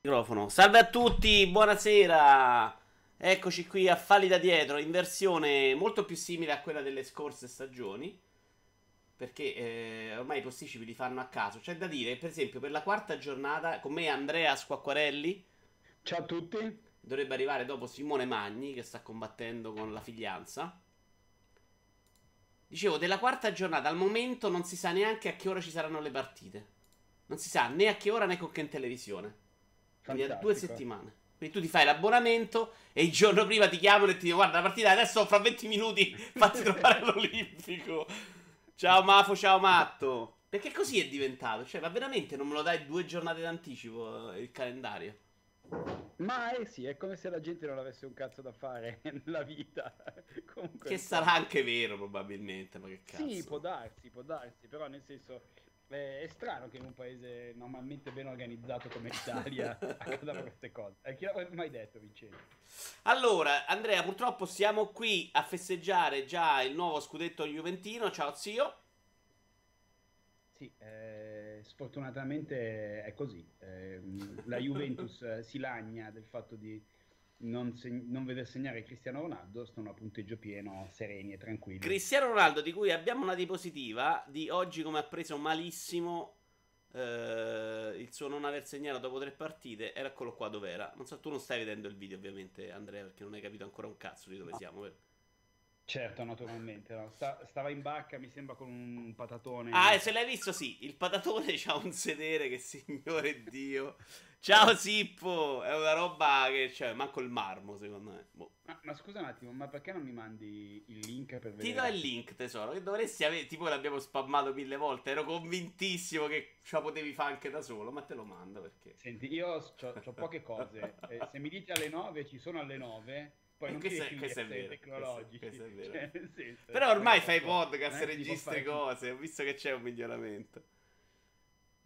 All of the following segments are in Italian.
Microfono. Salve a tutti, buonasera. Eccoci qui a Falli da dietro, in versione molto più simile a quella delle scorse stagioni. Perché eh, ormai i posticipi li fanno a caso. C'è da dire, per esempio, per la quarta giornata, con me Andrea Squacquarelli. Ciao a tutti. Dovrebbe arrivare dopo Simone Magni, che sta combattendo con la figlianza. Dicevo, della quarta giornata al momento non si sa neanche a che ora ci saranno le partite. Non si sa né a che ora né con che in televisione. Quindi a due settimane. Quindi tu ti fai l'abbonamento e il giorno prima ti chiamano e ti dicono guarda la partita adesso fra 20 minuti fatti trovare l'Olimpico. Ciao Mafo, ciao Matto. Perché così è diventato? Cioè, ma veramente non me lo dai due giornate d'anticipo eh, il calendario? Ma eh sì, è come se la gente non avesse un cazzo da fare nella vita. Comunque, che sarà anche vero probabilmente, ma che cazzo. Sì, può darsi, può darsi, però nel senso eh, è strano che in un paese normalmente ben organizzato come l'Italia accadano queste cose. Eh, chi l'avrebbe mai detto, Vincenzo? Allora, Andrea, purtroppo siamo qui a festeggiare già il nuovo scudetto Juventino. Ciao zio. Sì, eh, sfortunatamente è così. Eh, la Juventus si lagna del fatto di non, seg- non veder segnare Cristiano Ronaldo, sono a punteggio pieno, sereni e tranquilli. Cristiano Ronaldo, di cui abbiamo una diapositiva di oggi come ha preso malissimo eh, il suo non aver segnato dopo tre partite. Era eccolo qua dove era. Non so, tu non stai vedendo il video, ovviamente, Andrea, perché non hai capito ancora un cazzo di dove no. siamo, vero? Certo, naturalmente. No. Sta, stava in barca, mi sembra, con un patatone. Ah, se l'hai visto, sì. Il patatone ha un sedere che, signore Dio. Ciao Sippo! È una roba che, cioè, manco il marmo, secondo me. Boh. Ma, ma, scusa un attimo, ma perché non mi mandi il link per vedere? Ti do il link, tesoro, che dovresti avere... Tipo l'abbiamo spammato mille volte, ero convintissimo che ce la potevi fare anche da solo, ma te lo mando perché... Senti, io ho poche cose. eh, se mi dite alle 9, ci sono alle 9 poi non questo, è, questo è vero, tecnologici. Questo, questo è vero. Cioè, senso, Però ormai fai podcast, eh, registri cose, ho visto che c'è un miglioramento.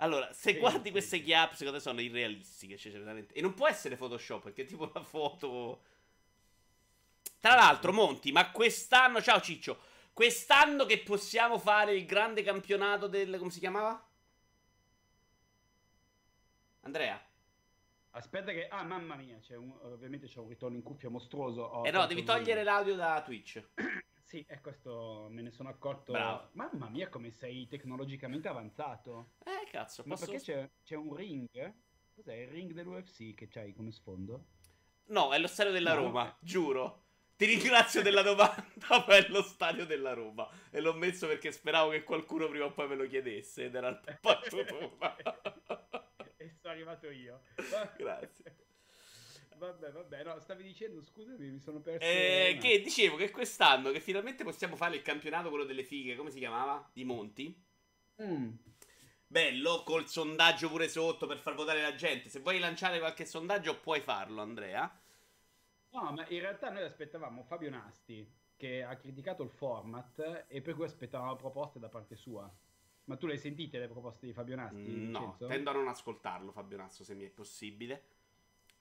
Allora, se sì, guardi sì, queste chiappe, secondo me sono irrealistiche, cioè, veramente. E non può essere Photoshop, perché è tipo una foto... Tra l'altro, Monti, ma quest'anno... Ciao Ciccio. Quest'anno che possiamo fare il grande campionato del... come si chiamava? Andrea? Aspetta che... Ah, mamma mia, c'è un... ovviamente c'è un ritorno in cuffia mostruoso. Ho eh no, devi togliere l'audio da Twitch. sì, è questo, me ne sono accorto. Bravo. Mamma mia, come sei tecnologicamente avanzato. Eh, cazzo, Ma perché c'è, c'è, un ring? Cos'è il ring dell'UFC che c'hai come sfondo? No, è lo stadio della no, Roma, giuro. Ti ringrazio della domanda, ma è lo stadio della Roma. E l'ho messo perché speravo che qualcuno prima o poi me lo chiedesse ed era il battuto sono arrivato io. Grazie. Vabbè, vabbè, no, stavi dicendo, scusami, mi sono perso. Eh, che dicevo che quest'anno, che finalmente possiamo fare il campionato, quello delle fighe, come si chiamava? Di Monti. Mm. Bello, col sondaggio pure sotto per far votare la gente. Se vuoi lanciare qualche sondaggio, puoi farlo, Andrea. No, ma in realtà noi aspettavamo Fabio Nasti, che ha criticato il format e per cui aspettavamo proposte da parte sua. Ma tu le hai sentite le proposte di Fabio Nasti? No, tendo a non ascoltarlo Fabio Nastro se mi è possibile.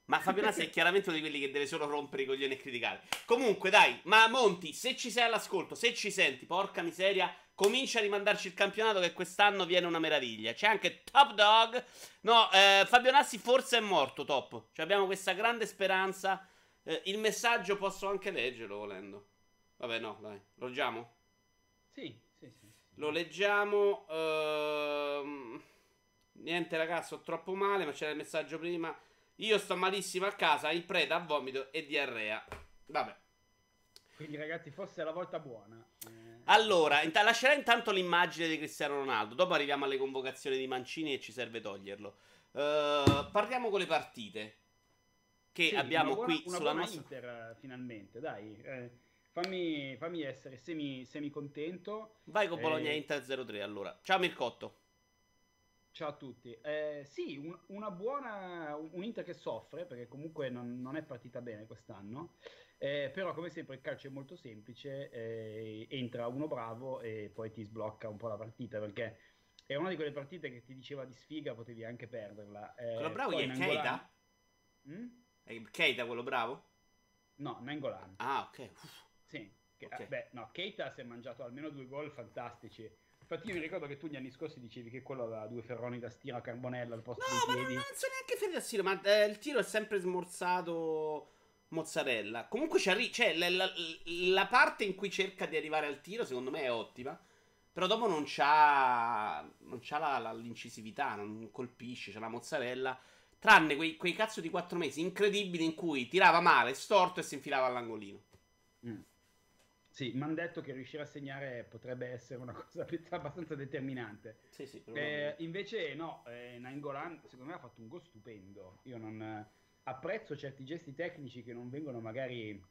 Ma Fabio Nasti è chiaramente uno di quelli che deve solo rompere i coglioni e criticare. Comunque, dai, ma Monti, se ci sei all'ascolto, se ci senti, porca miseria, comincia a rimandarci il campionato che quest'anno viene una meraviglia. C'è anche Top Dog. No, eh, Fabio Nasti forse è morto, top. Cioè abbiamo questa grande speranza. Eh, il messaggio posso anche leggerlo volendo. Vabbè, no, dai, lo leggiamo? Sì. Lo leggiamo. Uh, niente, ragazzi, ho troppo male, ma c'era il messaggio prima. Io sto malissimo a casa, in preda a vomito e diarrea. Vabbè. Quindi, ragazzi, forse è la volta buona. Eh... Allora, int- lascerei intanto l'immagine di Cristiano Ronaldo. Dopo arriviamo alle convocazioni di Mancini e ci serve toglierlo. Uh, parliamo con le partite che sì, abbiamo buona, qui sulla nostra. Inter, finalmente, dai. Eh Fammi, fammi essere semi, semi, contento. Vai con Bologna eh... Inter 0-3 allora. Ciao Mircotto. Ciao a tutti. Eh, sì, un, una buona, un Inter che soffre perché comunque non, non è partita bene quest'anno. Eh, però come sempre il calcio è molto semplice, eh, entra uno bravo e poi ti sblocca un po' la partita perché è una di quelle partite che ti diceva di sfiga, potevi anche perderla. Eh, quello bravo è Keita? Mm? È Keita quello bravo? No, Nangolan. Ah, ok. Uff. Sì, che, okay. beh, no, Keita si è mangiato almeno due gol fantastici. Infatti io mi ricordo che tu gli anni scorsi dicevi che quello aveva due ferroni da stiro a carbonella al posto no, dei piedi. No, non so neanche ferri da stiro, ma eh, il tiro è sempre smorzato mozzarella. Comunque c'è, cioè, la, la, la, parte in cui cerca di arrivare al tiro, secondo me è ottima. Però dopo non c'ha, non c'ha la, la, l'incisività, non colpisce, c'è la mozzarella. Tranne quei, quei cazzo di quattro mesi incredibili in cui tirava male, storto e si infilava all'angolino. Mm. Sì, mi hanno detto che riuscire a segnare potrebbe essere una cosa abbastanza determinante. Sì, sì, eh, invece no, eh, Nainggolan secondo me ha fatto un gol stupendo. Io non apprezzo certi gesti tecnici che non vengono magari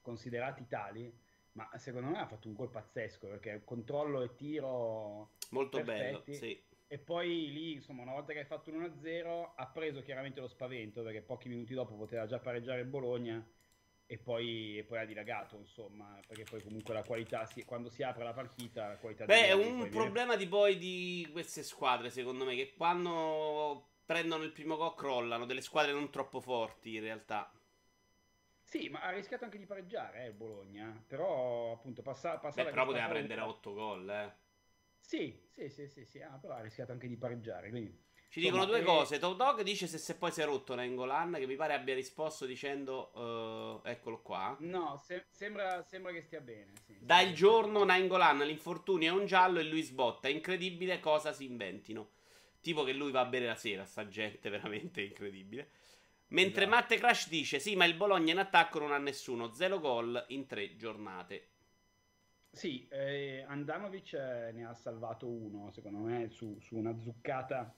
considerati tali, ma secondo me ha fatto un gol pazzesco perché controllo e tiro molto perfetti. bello, sì. E poi lì, insomma, una volta che hai fatto 1-0, ha preso chiaramente lo spavento perché pochi minuti dopo poteva già pareggiare il Bologna e poi, e poi ha dilagato, insomma, perché poi comunque la qualità, si, quando si apre la partita, la qualità... Beh, è un problema viene... di poi di queste squadre, secondo me, che quando prendono il primo gol crollano, delle squadre non troppo forti in realtà. Sì, ma ha rischiato anche di pareggiare eh, il Bologna, però appunto passa, passare... Beh, però poteva prendere 8 gol, eh. Sì, sì, sì, sì, sì. Ah, però ha rischiato anche di pareggiare, quindi... Ci dicono due e... cose. Top Dog dice se, se poi si è rotto Nengolan, che mi pare abbia risposto dicendo uh, eccolo qua. No, se- sembra, sembra, che stia bene. Sì, da il giorno Nengolan, l'infortunio è un giallo e lui sbotta. Incredibile cosa si inventino. Tipo che lui va a bere la sera, sta gente veramente incredibile. Mentre esatto. Matte Crash dice: Sì, ma il Bologna in attacco non ha nessuno. Zero gol in tre giornate. Sì, eh, Andanovic eh, ne ha salvato uno, secondo me, su, su una zuccata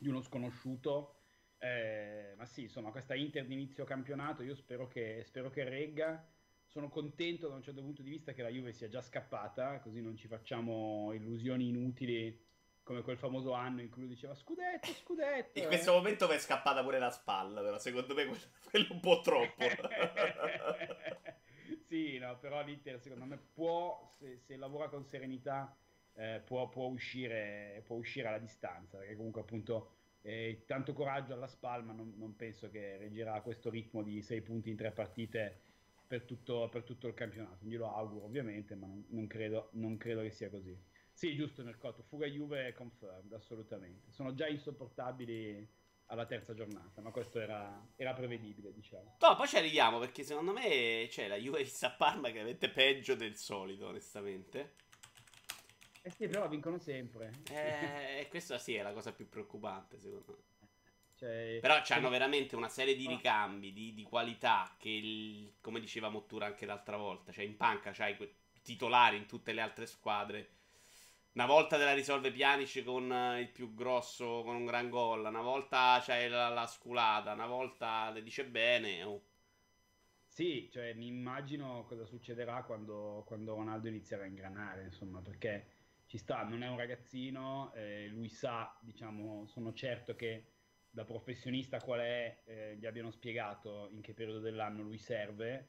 di uno sconosciuto. Eh, ma sì, insomma, questa Inter di inizio campionato, io spero che, spero che regga. Sono contento da un certo punto di vista che la Juve sia già scappata, così non ci facciamo illusioni inutili come quel famoso anno in cui lui diceva scudetto, scudetto. In questo momento mi è scappata pure la spalla, però secondo me quello, è un po' troppo. sì, no, però l'Inter secondo me può, se, se lavora con serenità, eh, può, può, uscire, può uscire alla distanza, perché comunque appunto eh, tanto coraggio alla spalma, non, non, penso che reggerà questo ritmo di 6 punti in tre partite per tutto, per tutto il campionato. Glielo auguro ovviamente, ma non, non, credo, non credo che sia così. Sì, giusto Mercato, fuga Juve confirmed, assolutamente. Sono già insopportabili alla terza giornata, ma questo era, era prevedibile, diciamo. No, poi ci arriviamo perché secondo me c'è la Juve a Parma che avete peggio del solito, onestamente. Eh sì, però vincono sempre. Eh, questa sì è la cosa più preoccupante, secondo me. Cioè, però hanno veramente una serie di ricambi di, di qualità che, il, come diceva Mottura anche l'altra volta, cioè in panca c'hai que- titolari in tutte le altre squadre. Una volta te la risolve Pjanic con il più grosso, con un gran gol, una volta c'hai la, la sculata, una volta le dice bene. Oh. Sì, cioè mi immagino cosa succederà quando, quando Ronaldo inizierà a ingranare, insomma, perché ci sta, non è un ragazzino, eh, lui sa, diciamo, sono certo che da professionista qual è, eh, gli abbiano spiegato in che periodo dell'anno lui serve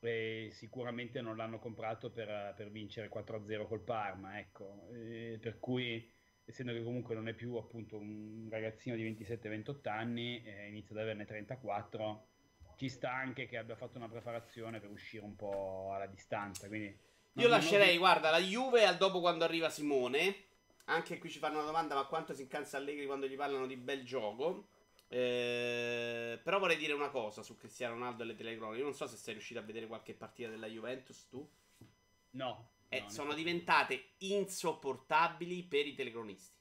e sicuramente non l'hanno comprato per, per vincere 4-0 col Parma, ecco, eh, per cui essendo che comunque non è più appunto un ragazzino di 27-28 anni, eh, inizia ad averne 34, ci sta anche che abbia fatto una preparazione per uscire un po' alla distanza, quindi io lascerei, guarda, la Juve al dopo quando arriva Simone. Anche qui ci fanno una domanda, ma quanto si incansa Allegri quando gli parlano di bel gioco? Eh, però vorrei dire una cosa su Cristiano Ronaldo e le telecronache. Io non so se sei riuscito a vedere qualche partita della Juventus tu. No. Eh, no sono diventate insopportabili per i telecronisti.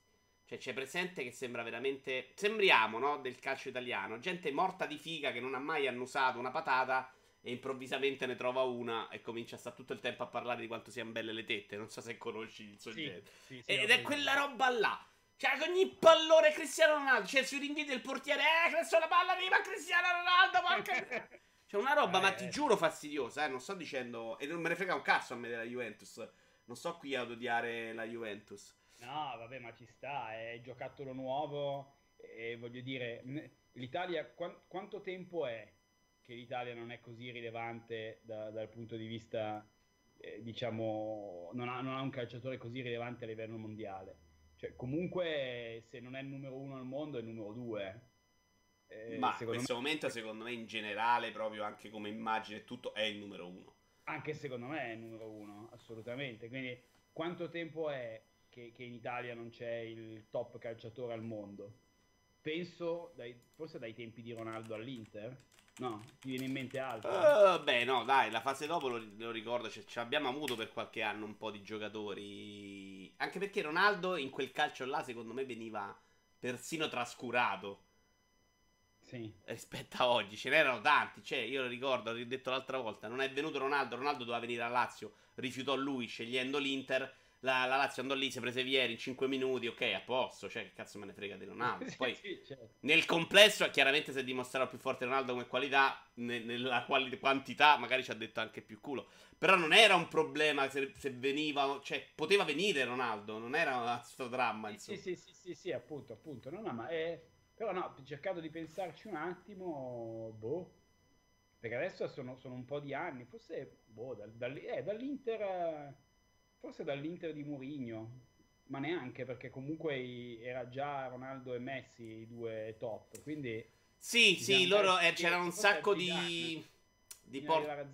Cioè c'è presente che sembra veramente... Sembriamo, no? Del calcio italiano. Gente morta di figa che non ha mai annusato una patata e improvvisamente ne trova una e comincia a stare tutto il tempo a parlare di quanto siano belle le tette. Non so se conosci il soggetto. Sì, sì, sì, Ed è quella roba là. Cioè, ogni pallone Cristiano Ronaldo. Cioè, si rinvide il portiere. Eh, adesso la palla viva Cristiano Ronaldo. Porca... C'è una roba, eh. ma ti giuro fastidiosa. Eh, non sto dicendo. E non me ne frega un cazzo a me della Juventus. Non sto qui ad odiare la Juventus. No, vabbè, ma ci sta. È giocattolo nuovo. E voglio dire, l'Italia qu- quanto tempo è che l'Italia non è così rilevante da, dal punto di vista, eh, diciamo, non ha, non ha, un calciatore così rilevante a livello mondiale. Cioè, comunque, se non è il numero uno al mondo, è il numero due. Eh, Ma in questo me... momento, secondo me, in generale, proprio anche come immagine e tutto, è il numero uno. Anche secondo me è il numero uno, assolutamente. Quindi, quanto tempo è che, che, in Italia non c'è il top calciatore al mondo. Penso, dai, forse dai tempi di Ronaldo all'Inter. No, ti viene in mente altro? Uh, beh, no, dai, la fase dopo lo, lo ricordo. Cioè, abbiamo avuto per qualche anno un po' di giocatori. Anche perché Ronaldo in quel calcio là, secondo me, veniva persino trascurato. Sì. Rispetto a oggi, ce n'erano tanti. Cioè, io lo ricordo, l'ho detto l'altra volta. Non è venuto Ronaldo. Ronaldo doveva venire a Lazio, rifiutò lui scegliendo l'Inter la, la, Lazio andò lì, si prese Vieri in 5 minuti, ok, a posto, cioè che cazzo me ne frega di Ronaldo. Poi sì, certo. nel complesso chiaramente si è dimostrato più forte Ronaldo come qualità, ne, nella quali, quantità magari ci ha detto anche più culo. Però non era un problema se, se veniva, cioè poteva venire Ronaldo, non era questo dramma, insomma. Sì, sì, sì, sì, sì, appunto, appunto. No, no, ma è... Però no, cercando di pensarci un attimo, boh, perché adesso sono, sono un po' di anni, forse, boh, dal, dal, eh, dall'Inter forse dall'Inter di Mourinho, ma neanche perché comunque era già Ronaldo e Messi i due top, quindi... Sì, sì, loro eh, c'era un sacco di... di, por-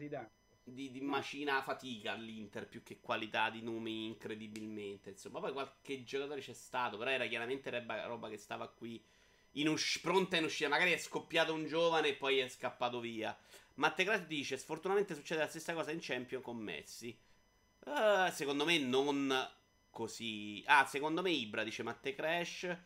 di, di macina fatica all'Inter più che qualità di nomi incredibilmente. Insomma, poi qualche giocatore c'è stato, però era chiaramente roba, roba che stava qui in us- pronta in uscita. Magari è scoppiato un giovane e poi è scappato via. Mattegrat dice: Sfortunatamente succede la stessa cosa in Champion con Messi. Uh, secondo me non così. Ah, secondo me Ibra dice Matte Crash.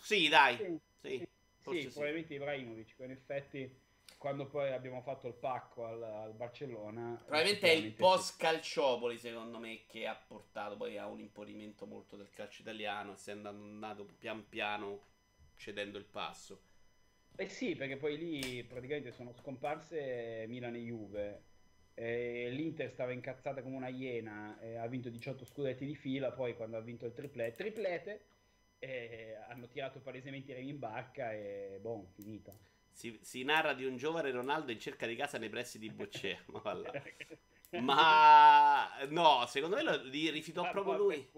Sì, dai. Sì, sì, sì, sì probabilmente Ibrahimovic. In effetti, quando poi abbiamo fatto il pacco al, al Barcellona. Probabilmente è il post Calciopoli, secondo me, che ha portato poi a un imponimento molto del calcio italiano, essendo andato pian piano cedendo il passo. Eh sì, perché poi lì praticamente sono scomparse Milan e Juve eh, L'Inter stava incazzata come una iena, eh, ha vinto 18 scudetti di fila, poi quando ha vinto il triplete, triplete eh, hanno tirato palesemente i remi in barca e boh, finita. Si, si, narra di un giovane Ronaldo in cerca di casa nei pressi di Boccea. ma, ma no, secondo me lo rifiutò proprio lui.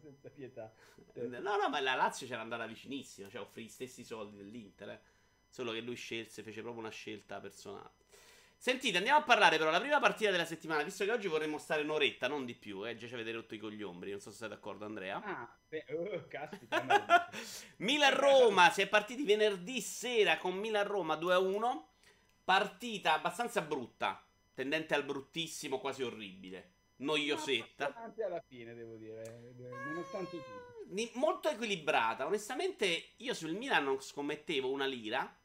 senza pietà. No, no, ma la Lazio c'era andata vicinissima, cioè offrì gli stessi soldi dell'Inter. Eh. Solo che lui scelse, fece proprio una scelta personale. Sentite, andiamo a parlare però la prima partita della settimana, visto che oggi vorremmo stare un'oretta, non di più, eh, già ci avete rotto i cogliombri, non so se sei d'accordo Andrea. Ah, beh, oh, caspita. Milan-Roma, si è partiti venerdì sera con Milan-Roma 2-1, partita abbastanza brutta, tendente al bruttissimo, quasi orribile, noiosetta. Anche alla fine, devo dire, nonostante tutto. Molto equilibrata, onestamente io sul Milan non scommettevo una lira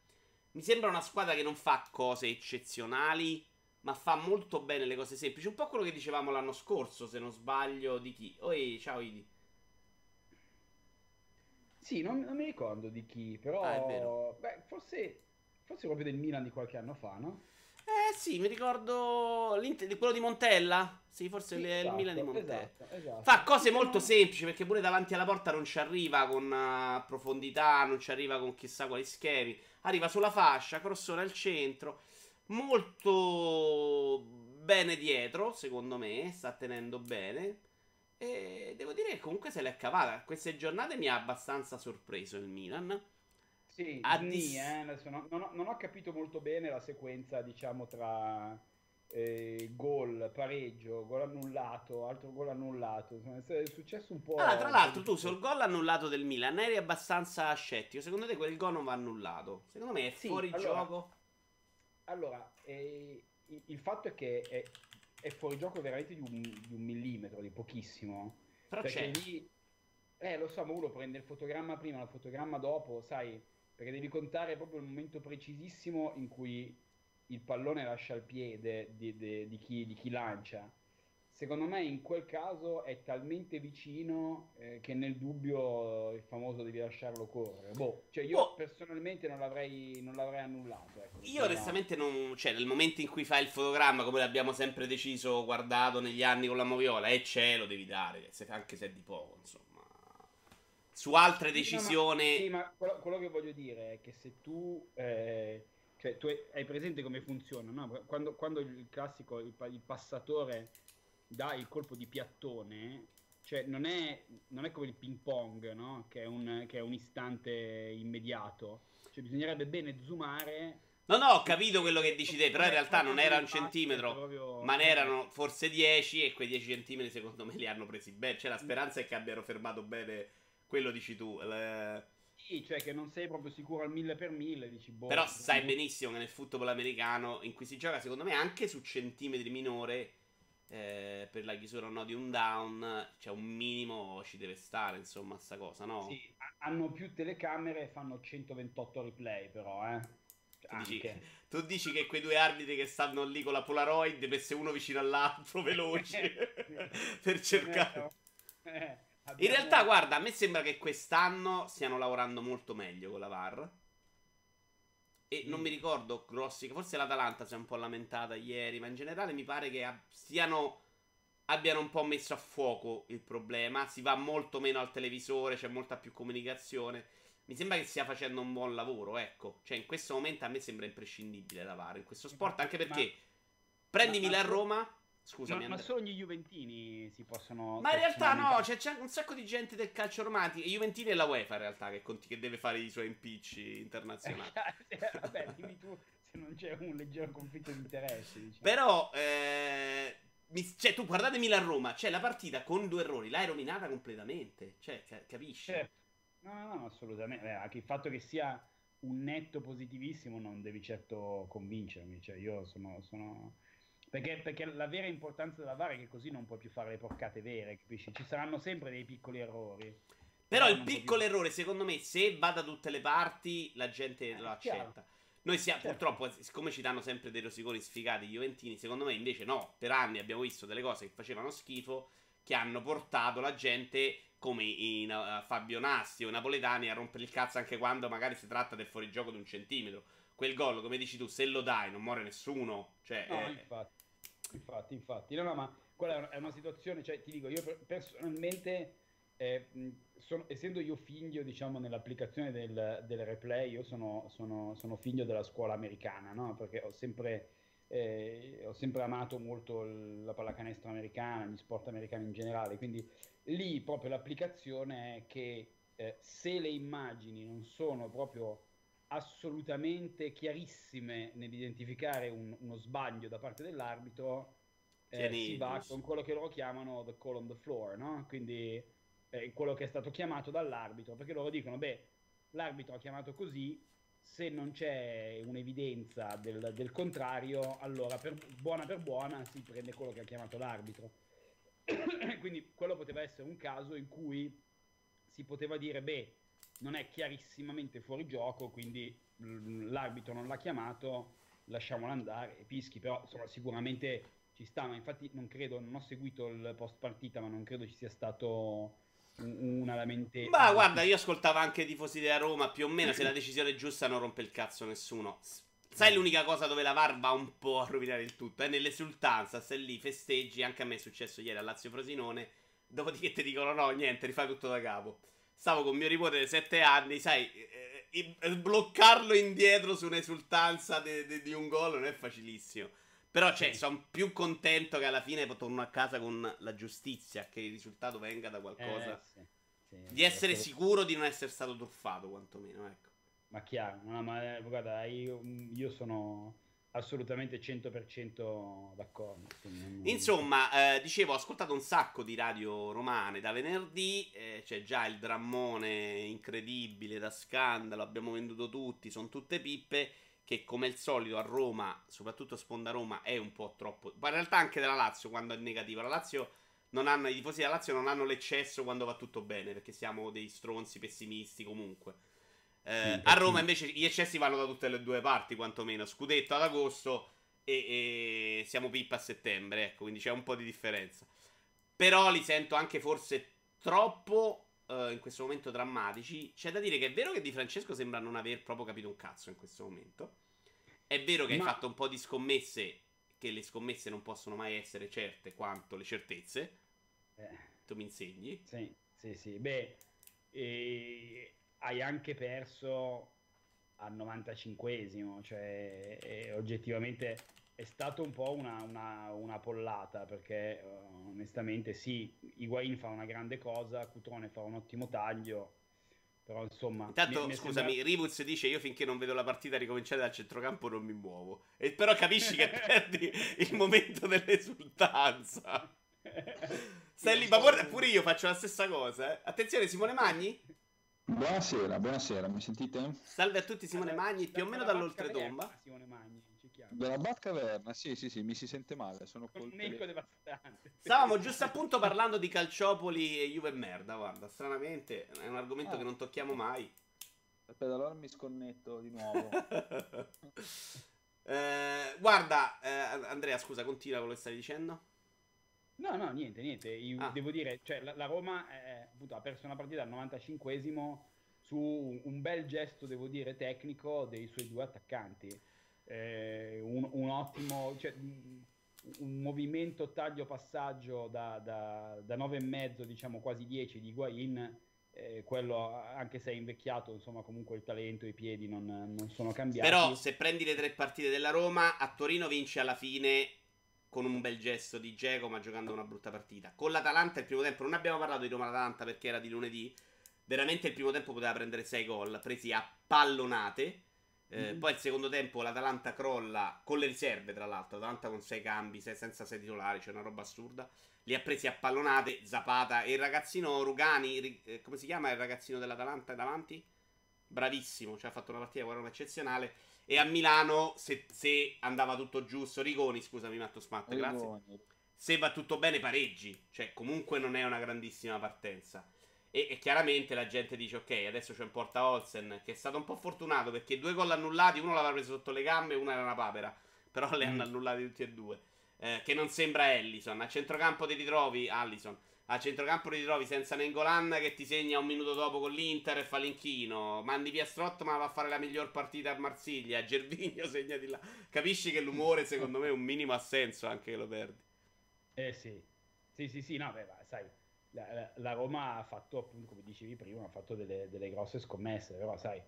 mi sembra una squadra che non fa cose eccezionali, ma fa molto bene le cose semplici. Un po' quello che dicevamo l'anno scorso, se non sbaglio, di chi. Oi, ciao Idi. Sì, non, non, mi ricordo di chi, però... Ah, è vero. Beh, forse, forse proprio del Milan di qualche anno fa, no? Eh sì, mi ricordo di quello di Montella. Sì, forse sì, è esatto, il Milan di Montella. Esatto, esatto. Fa cose molto semplici perché pure davanti alla porta non ci arriva con uh, profondità, non ci arriva con chissà quali schemi arriva sulla fascia, crossone al centro, molto bene dietro, secondo me, sta tenendo bene. E devo dire che comunque se l'è cavata. Queste giornate mi ha abbastanza sorpreso il Milan. Sì, a dis- eh, non, non, ho, capito molto bene la sequenza, diciamo, tra eh, gol, pareggio, gol annullato, altro gol annullato. È successo un po'. Ah, tra l'altro, tu sul gol annullato del Milan eri abbastanza scettico. Secondo te quel gol non va annullato? Secondo me è sì, fuori allora, gioco. Allora, eh, il fatto è che è, è fuori gioco veramente di un, di un, millimetro, di pochissimo. Però perché c'è. lì. Eh, lo so, ma uno prende il fotogramma prima, il fotogramma dopo, sai, perché devi contare proprio il momento precisissimo in cui il pallone lascia il piede di, di, di, chi, di, chi, lancia. Secondo me in quel caso è talmente vicino eh, che nel dubbio il famoso devi lasciarlo correre. Boh, cioè io oh. personalmente non l'avrei, non l'avrei annullato. Ecco, io onestamente non... Cioè nel momento in cui fai il fotogramma, come l'abbiamo sempre deciso, guardato negli anni con la moviola, e c'è, lo devi dare, anche se è di poco, insomma. Su altre decisioni... Sì, ma, sì, ma quello, quello, che voglio dire è che se tu... Eh, cioè, tu hai presente come funziona, no? Quando, quando il classico, il, il, passatore dà il colpo di piattone, cioè non è, non è come il ping pong, no? Che è, un, che è un istante immediato. Cioè, bisognerebbe bene zoomare No, no, ho capito quello che dici te, però in realtà non era un centimetro, proprio... ma ne erano forse 10 e quei 10 centimetri secondo me li hanno presi bene. Cioè la speranza è che abbiano fermato bene quello dici tu. Le... Sì, cioè che non sei proprio sicuro al mille per mille, dici boh. Però sai benissimo che nel football americano in cui si gioca secondo me anche su centimetri minore eh, per la chiusura o no di un down, cioè un minimo ci deve stare, insomma, sta cosa, no? Sì, hanno più telecamere e fanno 128 replay, però, eh. Tu dici, tu dici, che quei due arbitri che stanno lì con la Polaroid messe uno vicino all'altro, veloci, per cercare... Eh, abbiamo... In realtà, guarda, a me sembra che quest'anno stiano lavorando molto meglio con la VAR. E sì. non mi ricordo grossi, forse l'Atalanta si è un po' lamentata ieri, ma in generale mi pare che stiano abbiano un po' messo a fuoco il problema. Si va molto meno al televisore, c'è molta più comunicazione. Mi sembra che stia facendo un buon lavoro, ecco. Cioè, in questo momento a me sembra imprescindibile da VAR in questo sport, anche perché ma, prendi Milan-Roma Scusami, ma, ma, solo gli Juventini si possono. Ma in realtà no, c'è, c'è, un sacco di gente del calcio ormai. I Juventini e la UEFA in realtà che, conti, che deve fare i suoi impicci internazionali. Vabbè, dimmi tu se non c'è un leggero conflitto di interessi. Diciamo. Però, eh, mi, cioè, tu guardate Milan-Roma, c'è la partita con due errori, l'hai rovinata completamente. Cioè, capisci? Certo. No, no, no, assolutamente. anche il fatto che sia un netto positivissimo non devi certo convincermi. Cioè, io sono... sono perché, perché, la vera importanza della VAR è che così non puoi più fare le porcate vere, capisci? Ci saranno sempre dei piccoli errori. Però il piccolo più... errore, secondo me, se va da tutte le parti, la gente eh, lo accetta. Noi siamo, certo. purtroppo, siccome ci danno sempre dei rosiconi sfigati, gli Juventini, secondo me invece no. Per anni abbiamo visto delle cose che facevano schifo, che hanno portato la gente, come in uh, Fabio Nasti o napoletani, a rompere il cazzo anche quando magari si tratta del fuorigioco di un centimetro. Quel gol, come dici tu, se lo dai non muore nessuno. Cioè, no, eh, infatti. Infatti, infatti, no, no, ma quella è una situazione, cioè ti dico, io personalmente, eh, sono, essendo io figlio, diciamo, nell'applicazione del, del replay, io sono, sono, sono, figlio della scuola americana, no? Perché ho sempre, eh, ho sempre amato molto la pallacanestro americana, gli sport americani in generale, quindi lì proprio l'applicazione è che eh, se le immagini non sono proprio assolutamente chiarissime nell'identificare un, uno sbaglio da parte dell'arbitro, eh, si va con quello che loro chiamano the call on the floor, no? quindi eh, quello che è stato chiamato dall'arbitro, perché loro dicono, beh, l'arbitro ha chiamato così, se non c'è un'evidenza del, del contrario, allora per, buona per buona si prende quello che ha chiamato l'arbitro. quindi quello poteva essere un caso in cui si poteva dire, beh, non è chiarissimamente fuori gioco, quindi l'arbitro non l'ha chiamato, lasciamolo andare, pischi, però insomma, sicuramente ci sta, ma infatti non credo, non ho seguito il post partita, ma non credo ci sia stato una lamentela. Ma guarda, io ascoltavo anche i tifosi della Roma, più o meno se la decisione è giusta non rompe il cazzo nessuno. Sai l'unica cosa dove la VAR va un po' a rovinare il tutto? È nell'esultanza, stai lì, festeggi, anche a me è successo ieri a Lazio Frosinone, dopodiché ti dicono no, niente, rifai tutto da capo stavo con mio nipote di 7 anni, sai, eh, eh, bloccarlo indietro su un'esultanza di un gol non è facilissimo. Però, cioè, sono più contento che alla fine torno a casa con la giustizia, che il risultato venga da qualcosa. Eh, sì, sì, di essere sicuro di non essere stato truffato, quantomeno, ecco. Ma chiaro, no, ma eh, guarda, io, io sono assolutamente 100% d'accordo. Insomma, eh, dicevo, ho ascoltato un sacco di radio romane da venerdì, eh, c'è già il drammone incredibile da scandalo, abbiamo venduto tutti, sono tutte pippe, che come al solito a Roma, soprattutto sponda Roma, è un po' troppo... Ma in realtà anche della Lazio quando è negativo, la Lazio non hanno, i tifosi della Lazio non hanno l'eccesso quando va tutto bene, perché siamo dei stronzi pessimisti comunque. Eh, a Roma invece gli eccessi vanno da tutte le due parti, quantomeno. Scudetto ad agosto e, e siamo pippa a settembre, ecco, quindi c'è un po' di differenza. Però li sento anche forse troppo uh, in questo momento drammatici. C'è da dire che è vero che Di Francesco sembra non aver proprio capito un cazzo in questo momento. È vero che Ma... hai fatto un po' di scommesse, che le scommesse non possono mai essere certe quanto le certezze. Eh. Tu mi insegni? Sì, sì, sì. Beh, e hai anche perso al 95esimo, cioè oggettivamente è stato un po' una, una, una pollata perché onestamente sì, Higuain fa una grande cosa, Cutrone fa un ottimo taglio, Però insomma. Intanto, mi, mi scusami, sembra... Rivuz dice: Io finché non vedo la partita ricominciare dal centrocampo non mi muovo. E però capisci che perdi il momento dell'esultanza. Stai lì, ma guarda, pure io faccio la stessa cosa. Eh. Attenzione, Simone Magni. Buonasera, buonasera, mi sentite? Salve a tutti, Simone Magni, più o meno dall'oltretomba. Simone Magni. Della Batcaverna, sì, sì, sì, mi si sente male. Sono col tele... Stavamo giusto appunto parlando di Calciopoli e Juve merda. Guarda, stranamente è un argomento ah. che non tocchiamo mai. Aspetta, allora mi sconnetto di nuovo. eh, guarda, eh, Andrea, scusa, continua quello che stavi dicendo. No, no, niente, niente. Io ah. devo dire, cioè, la, la Roma è, appunto, ha perso una partita al 95esimo su un bel gesto, devo dire, tecnico dei suoi due attaccanti eh, un, un, ottimo, cioè, un movimento taglio-passaggio da, da, da 9,5, diciamo quasi 10 di Guain. Eh, quello anche se è invecchiato, insomma, comunque il talento i piedi non, non sono cambiati. Però, se prendi le tre partite della Roma, a Torino vince alla fine con un bel gesto di Geco, ma giocando una brutta partita. Con l'Atalanta il primo tempo, non abbiamo parlato di Roma-Atalanta perché era di lunedì. Veramente il primo tempo poteva prendere 6 gol, presi a pallonate. Eh, mm-hmm. Poi il secondo tempo l'Atalanta crolla con le riserve, tra l'altro. L'Atalanta con 6 cambi, sei, senza 6 titolari, c'è cioè una roba assurda. Li ha presi a pallonate. Zapata e il ragazzino Rugani, eh, come si chiama il ragazzino dell'Atalanta davanti? Bravissimo, cioè ha fatto una partita guarda, eccezionale. E a Milano, se, se, andava tutto giusto, Rigoni, scusami, Matto Smatt, grazie. Se va tutto bene, pareggi. Cioè, comunque non è una grandissima partenza. E, e, chiaramente la gente dice: Ok, adesso c'è un porta Olsen che è stato un po' fortunato perché due gol annullati, uno l'aveva preso sotto le gambe e uno era una papera. Però le mm. hanno annullati tutti e due. Eh, che non sembra Ellison. A centrocampo ti ritrovi Allison. A centrocampo ritrovi senza Nengolan che ti segna un minuto dopo con l'Inter e fa l'inchino. Mandi via ma va a fare la miglior partita a Marsiglia. Gervigno segna di là. Capisci che l'umore, secondo me, un minimo ha senso anche che lo perdi. Eh sì. Sì, sì, sì, no, beh, sai la, la, Roma ha fatto, appunto, come dicevi prima, ha fatto delle, delle grosse scommesse, però sai,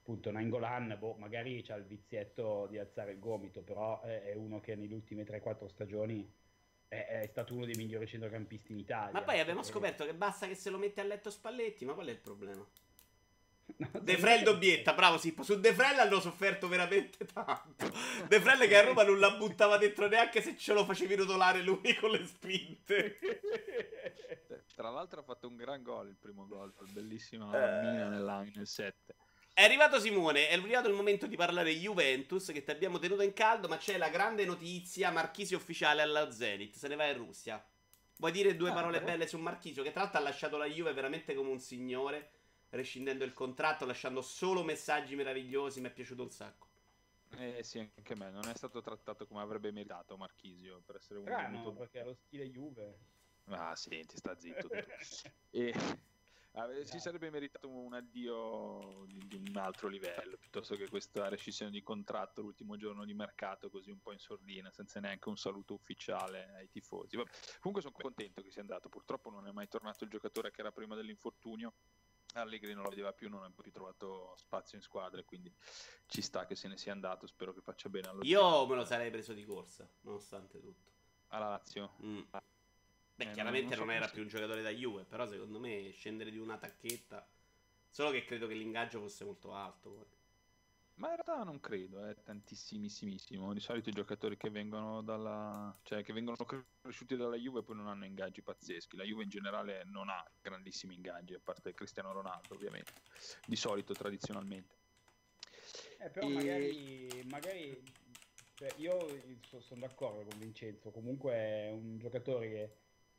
appunto Nangolan boh, magari ha il vizietto di alzare il gomito, però è, è uno che nelle ultime 3-4 stagioni è, è, stato uno dei migliori centrocampisti in Italia. Ma poi abbiamo scoperto che basta che se lo mette a letto Spalletti, ma qual è il problema? No, De Frel doppietta, bravo Sippo. Su De Frel hanno sofferto veramente tanto. De Frel che a Roma non la buttava dentro neanche se ce lo facevi rotolare lui con le spinte. Tra l'altro ha fatto un gran gol il primo gol, bellissima eh... mina nel 7. È arrivato Simone, è arrivato il momento di parlare Juventus che ti abbiamo tenuto in caldo, ma c'è la grande notizia, Marchisi ufficiale alla Zenit, se ne va in Russia. Vuoi dire due ah, parole beh. belle su Marchisio che tra l'altro ha lasciato la Juve veramente come un signore, rescindendo il contratto, lasciando solo messaggi meravigliosi, mi è piaciuto un sacco. Eh sì, anche a me, non è stato trattato come avrebbe meritato Marchisio per essere un Strano, venuto... perché ha lo stile Juve. Ah, senti, sta zitto. e eh, si sarebbe meritato un addio di, di, un altro livello piuttosto che questa rescissione di contratto l'ultimo giorno di mercato, così un po' in sordina, senza neanche un saluto ufficiale ai tifosi. Vabbè, comunque sono contento che sia andato. Purtroppo non è mai tornato il giocatore che era prima dell'infortunio. Allegri non lo vedeva più, non ha più trovato spazio in squadra, quindi ci sta che se ne sia andato. Spero che faccia bene Io me lo sarei preso di corsa, nonostante tutto. Alla Lazio. Mm. Beh, eh, chiaramente non, non, non era più un giocatore da Juve, però secondo me scendere di una tacchetta. Solo che credo che l'ingaggio fosse molto alto. Ma in realtà non credo, è tantissimissimo. Di solito i giocatori che vengono dalla cioè che vengono cresciuti dalla Juve poi non hanno ingaggi pazzeschi. La Juve in generale non ha grandissimi ingaggi, a parte Cristiano Ronaldo, ovviamente. Di solito, tradizionalmente. Eh, però e... magari, magari cioè io sono d'accordo con Vincenzo. Comunque è un giocatore che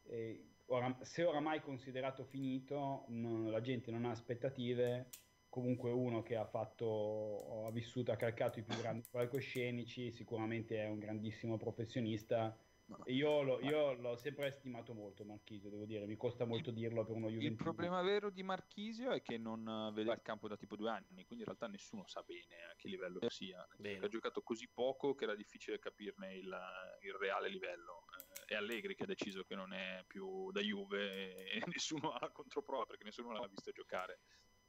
eh, ora, se oramai considerato finito, non, la gente non ha aspettative. Comunque uno che ha fatto, ha vissuto, ha calcato i più grandi palcoscenici, sicuramente è un grandissimo professionista io, lo, io l'ho sempre stimato molto Marchisio, devo dire, mi costa molto il, dirlo per uno Juventus. Il problema vero di Marchisio è che non vede il campo da tipo due anni, quindi in realtà nessuno sa bene a che livello sia. Ha giocato così poco che era difficile capirne il, il reale livello. Eh, è Allegri che ha deciso che non è più da Juve e nessuno ha controprova perché nessuno l'ha visto giocare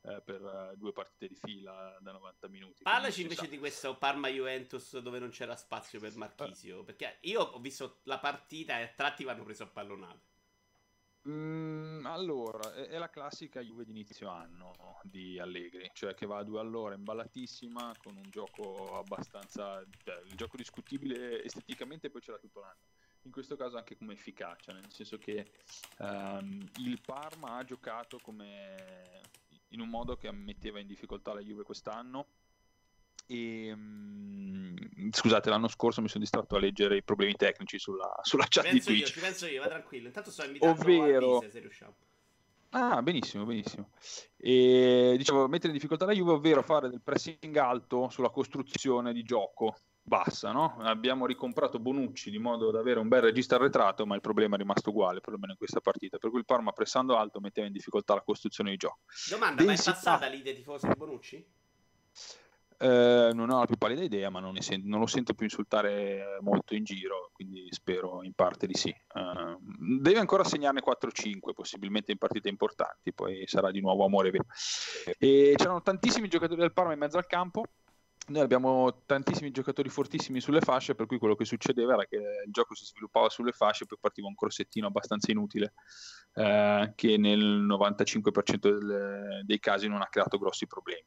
eh, per uh, due partite di fila da 90 minuti. Parlaci invece sa. di questo Parma-Juventus dove non c'era spazio per Marchisio, uh. perché io ho visto la partita e a tratti vanno preso a pallonate. Mm, allora, è, è, la classica Juve di inizio anno di Allegri, cioè che va a due all'ora imballatissima con un gioco abbastanza, cioè, il gioco discutibile esteticamente poi c'era tutto l'anno. In questo caso anche come efficacia, nel senso che um, il Parma ha giocato come in un modo che metteva in difficoltà la Juve quest'anno e, mh, scusate, l'anno scorso mi sono distratto a leggere i problemi tecnici sulla, sulla chat penso di Twitch. Io, ci penso io, va tranquillo. Intanto sto invitando Ovvero... Vise, se riusciamo. Ah, benissimo, benissimo. E, diciamo, mettere in difficoltà la Juve, ovvero fare del pressing alto sulla costruzione di gioco bassa, no? Abbiamo ricomprato Bonucci di modo da avere un bel regista arretrato, ma il problema è rimasto uguale, perlomeno in questa partita. Per cui il Parma pressando alto metteva in difficoltà la costruzione di gioco. Domanda, Densità... ma è passata l'idea tifosa di Bonucci? Eh, non ho la più pallida idea, ma non, sento, non, lo sento più insultare molto in giro, quindi spero in parte di sì. Uh, deve ancora segnarne 4-5, possibilmente in partite importanti, poi sarà di nuovo amore vero. E c'erano tantissimi giocatori del Parma in mezzo al campo. Noi abbiamo tantissimi giocatori fortissimi sulle fasce, per cui quello che succedeva era che il gioco si sviluppava sulle fasce e poi partiva un crossettino abbastanza inutile, eh, che nel 95% del, dei casi non ha creato grossi problemi.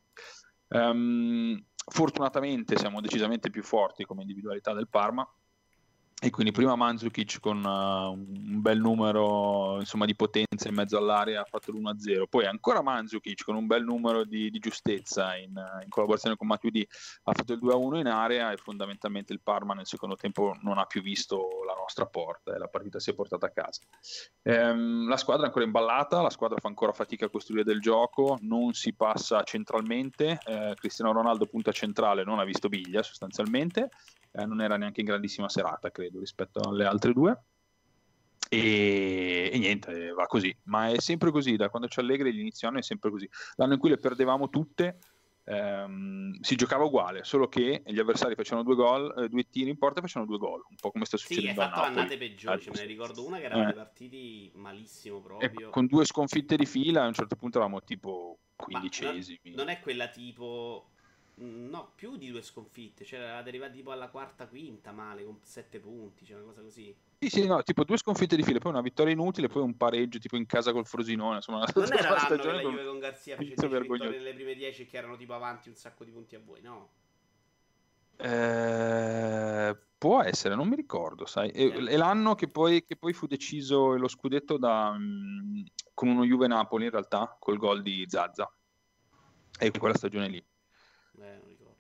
Um, fortunatamente siamo decisamente più forti come individualità del Parma e quindi prima Mandzukic con uh, un bel numero insomma, di potenza in mezzo all'area ha fatto l'1-0, poi ancora Mandzukic con un bel numero di, di giustezza in, uh, in, collaborazione con Matuidi ha fatto il 2-1 in area e fondamentalmente il Parma nel secondo tempo non ha più visto la nostra porta e la partita si è portata a casa. Ehm, la squadra è ancora imballata, la squadra fa ancora fatica a costruire del gioco, non si passa centralmente, eh, Cristiano Ronaldo punta centrale non ha visto biglia sostanzialmente eh, non era neanche in grandissima serata, credo, rispetto alle altre due. E, e, niente, va così. Ma è sempre così, da quando c'è Allegri l'inizio anno è sempre così. L'anno in cui le perdevamo tutte ehm, si giocava uguale, solo che gli avversari facevano due gol, eh, due tiri in porta e facevano due gol, un po' come sta succedendo sì, hai fatto annate peggiori, cioè, me ne ricordo una che eravamo eh. partiti malissimo proprio. E con due sconfitte di fila a un certo punto eravamo tipo quindicesimi. Non, non è quella tipo no, più di due sconfitte. Cioè, era arrivata tipo alla quarta, quinta male, con sette punti, cioè una cosa così. Sì, sì, no, tipo due sconfitte di fila, poi una vittoria inutile, poi un pareggio tipo in casa col Frosinone. Insomma, non era l'anno che la Juve con Garzia fece 10 vittorie nelle prime 10 che erano tipo avanti un sacco di punti a voi, no? Eh, può essere, non mi ricordo, sai. È, è l'anno che poi, che poi, fu deciso lo scudetto da, mh, mm, con uno Juve Napoli in realtà, col gol di Zazza. E quella stagione lì. Eh, non ricordo.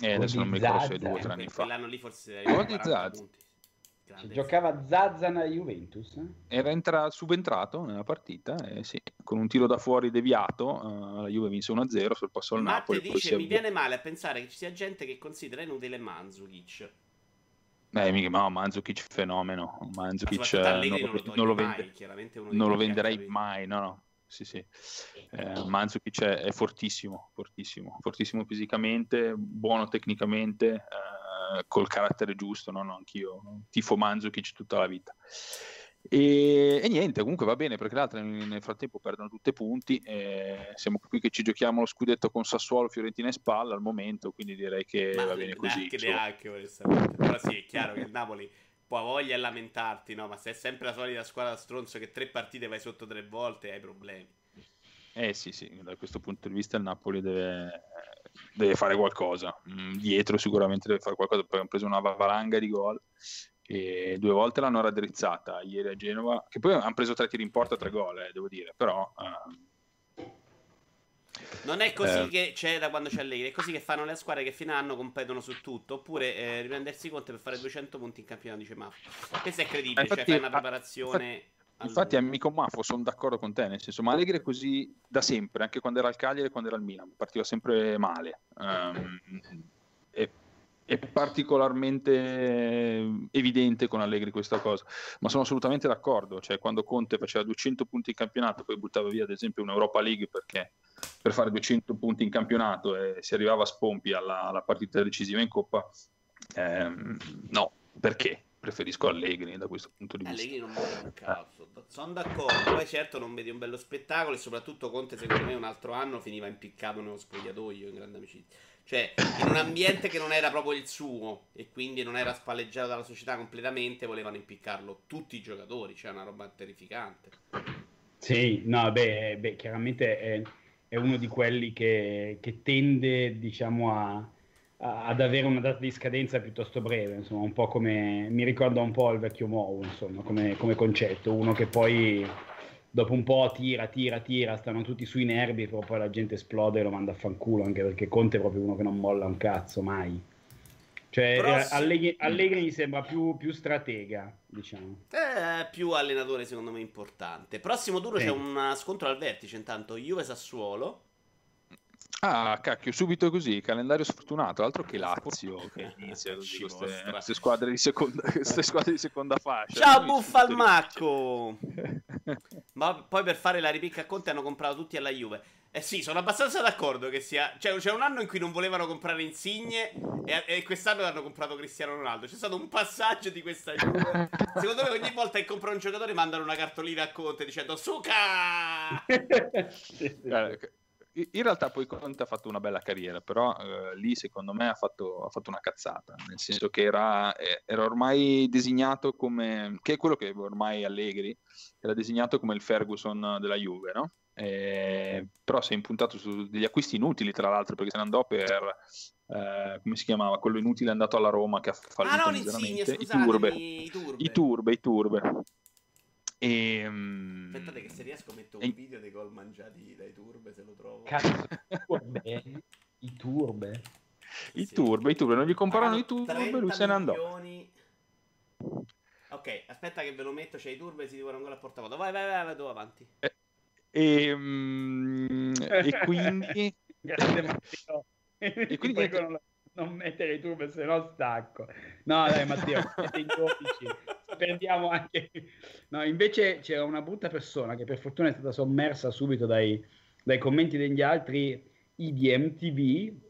Eh, adesso non mi ricordo se due o tre anni fa. Quell'anno lì forse era di Zazza. Giocava Zazza nella Juventus? Era entra- subentrato nella partita, eh, sì, con un tiro da fuori deviato, uh, la Juve vinse 1-0 sul passo al Matte Napoli. dice, mi viene male a pensare che ci sia gente che considera inutile Mandzukic. Eh, mica, no, Mandzukic fenomeno. Mandzukic non, non, lo, non, lo, vende, non lo venderei mai, no, no sì, sì. Eh, Mandzukic è, è, fortissimo, fortissimo, fortissimo fisicamente, buono tecnicamente, eh, col carattere giusto, no? no, anch'io tifo Mandzukic tutta la vita. E, e, niente, comunque va bene perché l'altra nel frattempo perdono tutti i punti. siamo qui che ci giochiamo lo scudetto con Sassuolo, Fiorentina e Spalla al momento, quindi direi che Ma va bene così. Neanche, neanche, onestamente. Però sì, è chiaro che il Napoli può voglia a lamentarti, no? Ma se è sempre la solita squadra stronzo che tre partite vai sotto tre volte, hai problemi. Eh sì, sì, da questo punto di vista il Napoli deve, deve fare qualcosa. Mm, dietro sicuramente deve fare qualcosa, poi hanno preso una valanga di gol e due volte l'hanno raddrizzata ieri a Genova, che poi hanno preso tre tiri in porta, tre gol, eh, devo dire, però... Uh, non è così eh. che c'è da quando c'è Allegri, è così che fanno le squadre che fino anno competono su tutto. Oppure eh, riprendersi conto per fare 200 punti in campionato, dice Maffo. Questo è credibile, infatti, cioè fai una preparazione. Infatti, infatti amico Maffo, sono d'accordo con te, nel senso, ma Allegri è così da sempre, anche quando era al Cagliari e quando era al Milan, partiva sempre male. Um, è particolarmente evidente con Allegri questa cosa, ma sono assolutamente d'accordo, cioè quando Conte faceva 200 punti in campionato, poi buttava via ad esempio un'Europa League perché per fare 200 punti in campionato e si arrivava a spompi alla, alla partita decisiva in Coppa, ehm, no, perché? Preferisco Allegri da questo punto di vista. Allegri non muore un cazzo, sono d'accordo, poi certo non vedi un bello spettacolo e soprattutto Conte secondo me un altro anno finiva impiccato nello spogliatoio in grande amicizia Cioè, in un ambiente che non era proprio il suo e quindi non era spalleggiato dalla società completamente, volevano impiccarlo tutti i giocatori, cioè una roba terrificante. Sì, no, beh, beh chiaramente è, è, uno di quelli che, che tende, diciamo, a, a, ad avere una data di scadenza piuttosto breve, insomma, un po' come, mi ricorda un po' il vecchio Mou, insomma, come, come concetto, uno che poi dopo un po' tira, tira, tira, stanno tutti sui nervi, però poi la gente esplode e lo manda a fanculo, anche perché Conte è proprio uno che non molla un cazzo mai. Cioè, eh, Prossimo... Allegri, Allegri, mi sembra più, più stratega, diciamo. Eh, più allenatore, secondo me, importante. Prossimo turno sì. c'è un scontro al vertice, intanto Juve-Sassuolo. Ah, cacchio, subito così, calendario sfortunato, altro che Lazio che inizia così queste, queste, squadre di seconda, queste squadre di seconda fascia. Ciao Buffalmacco! Ma poi per fare la ripicca a Conte hanno comprato tutti alla Juve. Eh sì, sono abbastanza d'accordo che sia... Cioè, c'è un anno in cui non volevano comprare Insigne e, e quest'anno hanno comprato Cristiano Ronaldo. C'è stato un passaggio di questa Juve. Secondo me ogni volta che comprano un giocatore mandano una cartolina a Conte dicendo Suca! in realtà poi Conte ha fatto una bella carriera, però eh, lì secondo me ha fatto, ha fatto, una cazzata, nel senso che era, eh, era, ormai designato come, che è quello che ormai Allegri, era designato come il Ferguson della Juve, no? Eh, però si è impuntato su degli acquisti inutili, tra l'altro, perché se ne andò per, eh, come si chiamava, quello inutile è andato alla Roma che ha fallito ah, no, miseramente, i turbe. i turbe, i turbe, i turbe. E, um... Aspettate che se riesco metto un e... video dei gol mangiati dai turbe se lo trovo. Cazzo? I turbe? I sì. turbe, i turbe, non gli comprarono i turbe, lui se ne andò. Milioni... Ok, aspetta che ve lo metto, c'è i turbe, si dicono ancora a portavoce. Vai, vai, vai, vado avanti. E, e, um, e quindi... e quindi... Non, non mettere i turbe, se no stacco. No, dai Matteo, siete in 12 perdiamo anche... No, invece c'era una brutta persona che per fortuna è stata sommersa subito dai, dai commenti degli altri IDMTV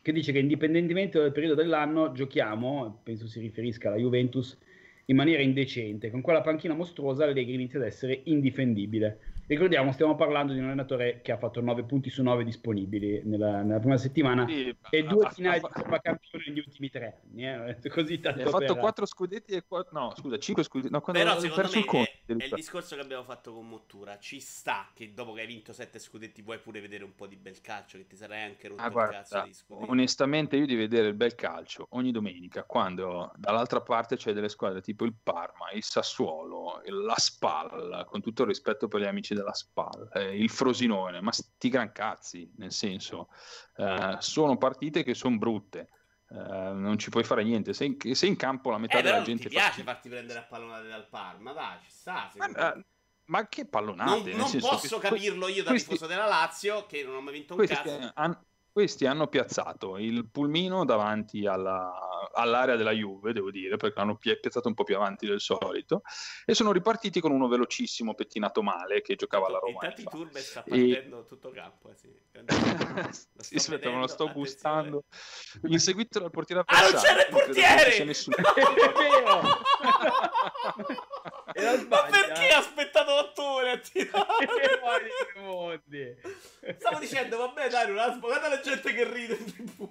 che dice che indipendentemente dal periodo dell'anno giochiamo, penso si riferisca alla Juventus, in maniera indecente. Con quella panchina mostruosa Allegri inizia ad essere indifendibile. Ricordiamo, stiamo parlando di un allenatore che ha fatto 9 punti su 9 disponibili nella, nella prima settimana sì, e due ha, finali ha, di Coppa Campione negli ultimi tre anni. Eh? Così tanto ha fatto per... 4 scudetti e 4... no, scusa, 5 scudetti. No, Però secondo me il conto, è, è, il discorso che abbiamo fatto con Mottura. Ci sta che dopo che hai vinto 7 scudetti puoi pure vedere un po' di bel calcio, che ti sarai anche rotto ah, guarda, il cazzo di scudetti. Onestamente io di vedere il bel calcio ogni domenica, quando dall'altra parte c'è delle squadre tipo il Parma, il Sassuolo, la Spal, con tutto il rispetto per gli amici della spalla, eh, il Frosinone, ma sti gran cazzi, nel senso, eh, sono partite che sono brutte. Uh, non ci puoi fare niente. Se in, se in campo la metà eh, della gente. Mi piace fa... farti prendere a pallonate dal Parma, dai, ci sta. Ma, uh, ma, che pallonate? Non, non posso che, capirlo io da questi, tifoso della Lazio, che non ho mai vinto un cazzo. Han, questi hanno piazzato il pulmino davanti alla, all'area della Juve, devo dire, perché l'hanno piazzato un po' più avanti del solito, e sono ripartiti con uno velocissimo pettinato male che giocava alla Roma. Intanto Turbe sta partendo e... tutto campo. Eh, sì. sì, aspetta, me lo sto gustando. Inseguito dal portiere avversario. Ah, non c'era il portiere! Nessuno. Vero! Ma perché ha aspettato otto ore a tirare? Stavo dicendo, vabbè, dai, ha guarda la gente che ride in.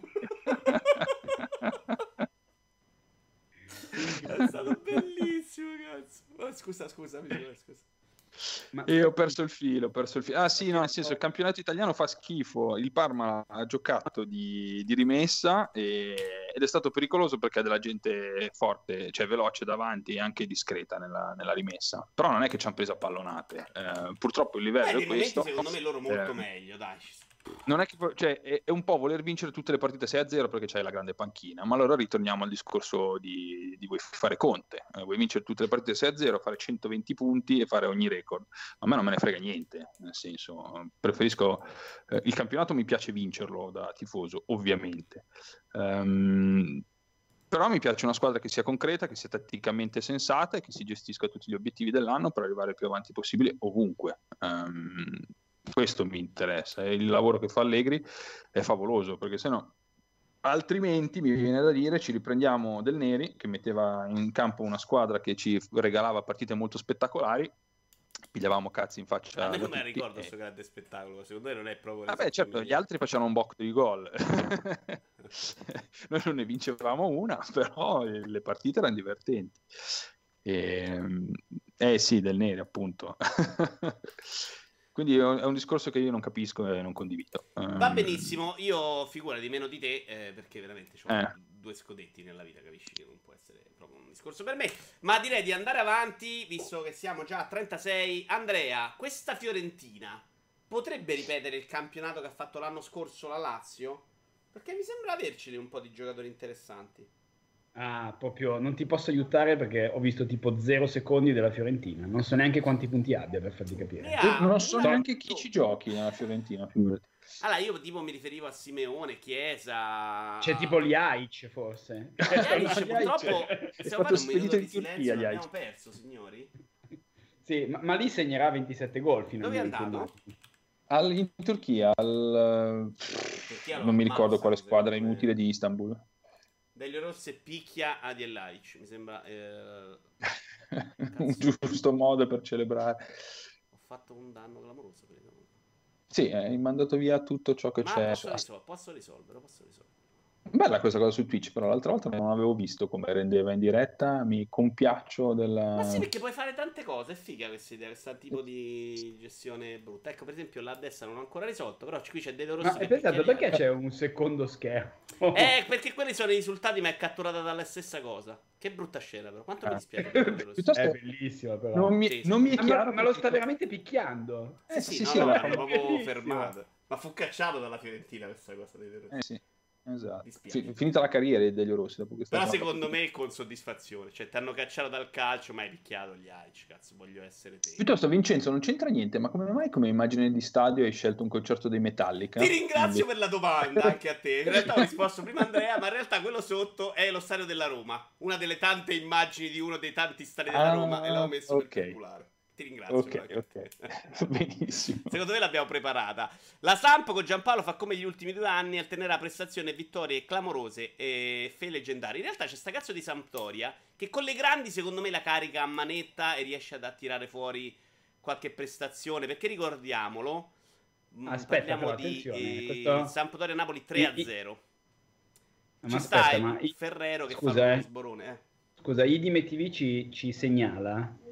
È stato bellissimo, cazzo. Oh, scusa, scusa, scusa. Ma... E ho perso il filo, ho perso il filo. Ah sì, no, nel senso il campionato italiano fa schifo. Il Parma ha giocato di, di rimessa e, ed è stato pericoloso perché ha della gente forte, cioè veloce davanti e anche discreta nella, nella rimessa. Però non è che ci hanno preso a pallonate. Eh, purtroppo il livello eh, è questo. Secondo me loro molto eh, meglio, dai non è che cioè, è, è, un po' voler vincere tutte le partite 6-0 perché c'hai la grande panchina, ma allora ritorniamo al discorso di, di vuoi fare Conte, eh, vuoi vincere tutte le partite 6-0, fare 120 punti e fare ogni record. A me non me ne frega niente, nel senso, preferisco eh, il campionato mi piace vincerlo da tifoso, ovviamente. Um, però mi piace una squadra che sia concreta, che sia tatticamente sensata e che si gestisca tutti gli obiettivi dell'anno per arrivare il più avanti possibile ovunque. Um, questo mi interessa. E il lavoro che fa Allegri è favoloso perché se no altrimenti mi viene da dire ci riprendiamo del Neri che metteva in campo una squadra che ci regalava partite molto spettacolari pigliavamo cazzi in faccia a me non me ricordo questo grande spettacolo secondo me non è proprio vabbè certo gli altri facevano un botto di gol Noi non ne vincevamo una, però le partite erano divertenti. E, ehm, eh sì, del nere appunto. Quindi è un, discorso che io non capisco e non condivido. Va ehm, benissimo, io figura di meno di te eh, perché veramente ho eh. due scodetti nella vita, capisci che non può essere proprio un discorso per me. Ma direi di andare avanti, visto che siamo già a 36. Andrea, questa Fiorentina potrebbe ripetere il campionato che ha fatto l'anno scorso la Lazio? Perché mi sembra averceli un po' di giocatori interessanti. Ah, proprio non ti posso aiutare perché ho visto tipo 0 secondi della Fiorentina. Non so neanche quanti punti abbia per farti capire. Ha, non so neanche chi ci giochi nella Fiorentina. Figurati. Allora, io tipo mi riferivo a Simeone, Chiesa. C'è tipo gli Aic, forse. Aic, purtroppo. Stiamo facendo un minuto di silenzio. Turchia, abbiamo perso, signori. Sì, ma, ma, lì segnerà 27 gol. Dove è andato? Al, in Turchia, al... Turchia non mi ricordo quale squadra inutile di Istanbul. Delle rosse picchia a Dielaic, mi sembra... Eh... un giusto modo per celebrare. Ho fatto un danno clamoroso, credo. Sì, hai mandato via tutto ciò che Ma c'è. Posso, risol- posso risolvere, posso risolvere. Bella questa cosa su Twitch, però l'altra volta non avevo visto come rendeva in diretta, mi compiaccio della... Ma sì, perché puoi fare tante cose, è figa questa idea, questo tipo di gestione brutta. Ecco, per esempio, là a destra non ho ancora risolto, però qui c'è Dedo Rossi... Ma è pensato, perché c'è un secondo schermo? eh, perché quelli sono i risultati, ma è catturata dalla stessa cosa. Che brutta scena, però. Quanto ah. mi dispiace. Piuttosto... È bellissimo, però. Non mi, sì, non mi è chiaro... Ma, ma, lo sta veramente picchiando. Eh, sì, sì, sì, no, no, no, proprio fermato. Ma fu cacciato dalla Fiorentina questa cosa. Eh sì. Esatto. F- finita la carriera degli Rossi dopo questa Però secondo me con soddisfazione, cioè ti hanno cacciato dal calcio, ma hai picchiato gli Aici, cazzo, voglio essere te. Piuttosto Vincenzo non c'entra niente, ma come mai come immagine di stadio hai scelto un concerto dei Metallica? Ti ringrazio per la domanda anche a te. In realtà ho risposto prima Andrea, ma in realtà quello sotto è lo stadio della Roma, una delle tante immagini di uno dei tanti stadi della ah, Roma e l'ho messo okay. per calcolare. Ti ringrazio. Ok, ok. Benissimo. Secondo me l'abbiamo preparata. La Samp con Giampaolo fa come gli ultimi due anni, alternerà prestazioni e vittorie clamorose e fe leggendari. In realtà c'è sta cazzo di Sampdoria che con le grandi secondo me la carica a manetta e riesce ad attirare fuori qualche prestazione. Perché ricordiamolo, mm, Aspetta, parliamo di eh, questo... Sampdoria Napoli 3 a 0. Ma Ci aspetta, sta ma... Ferrero che Scusa, fa lo eh. sborone. Eh. Scusa, IDM TV ci, ci segnala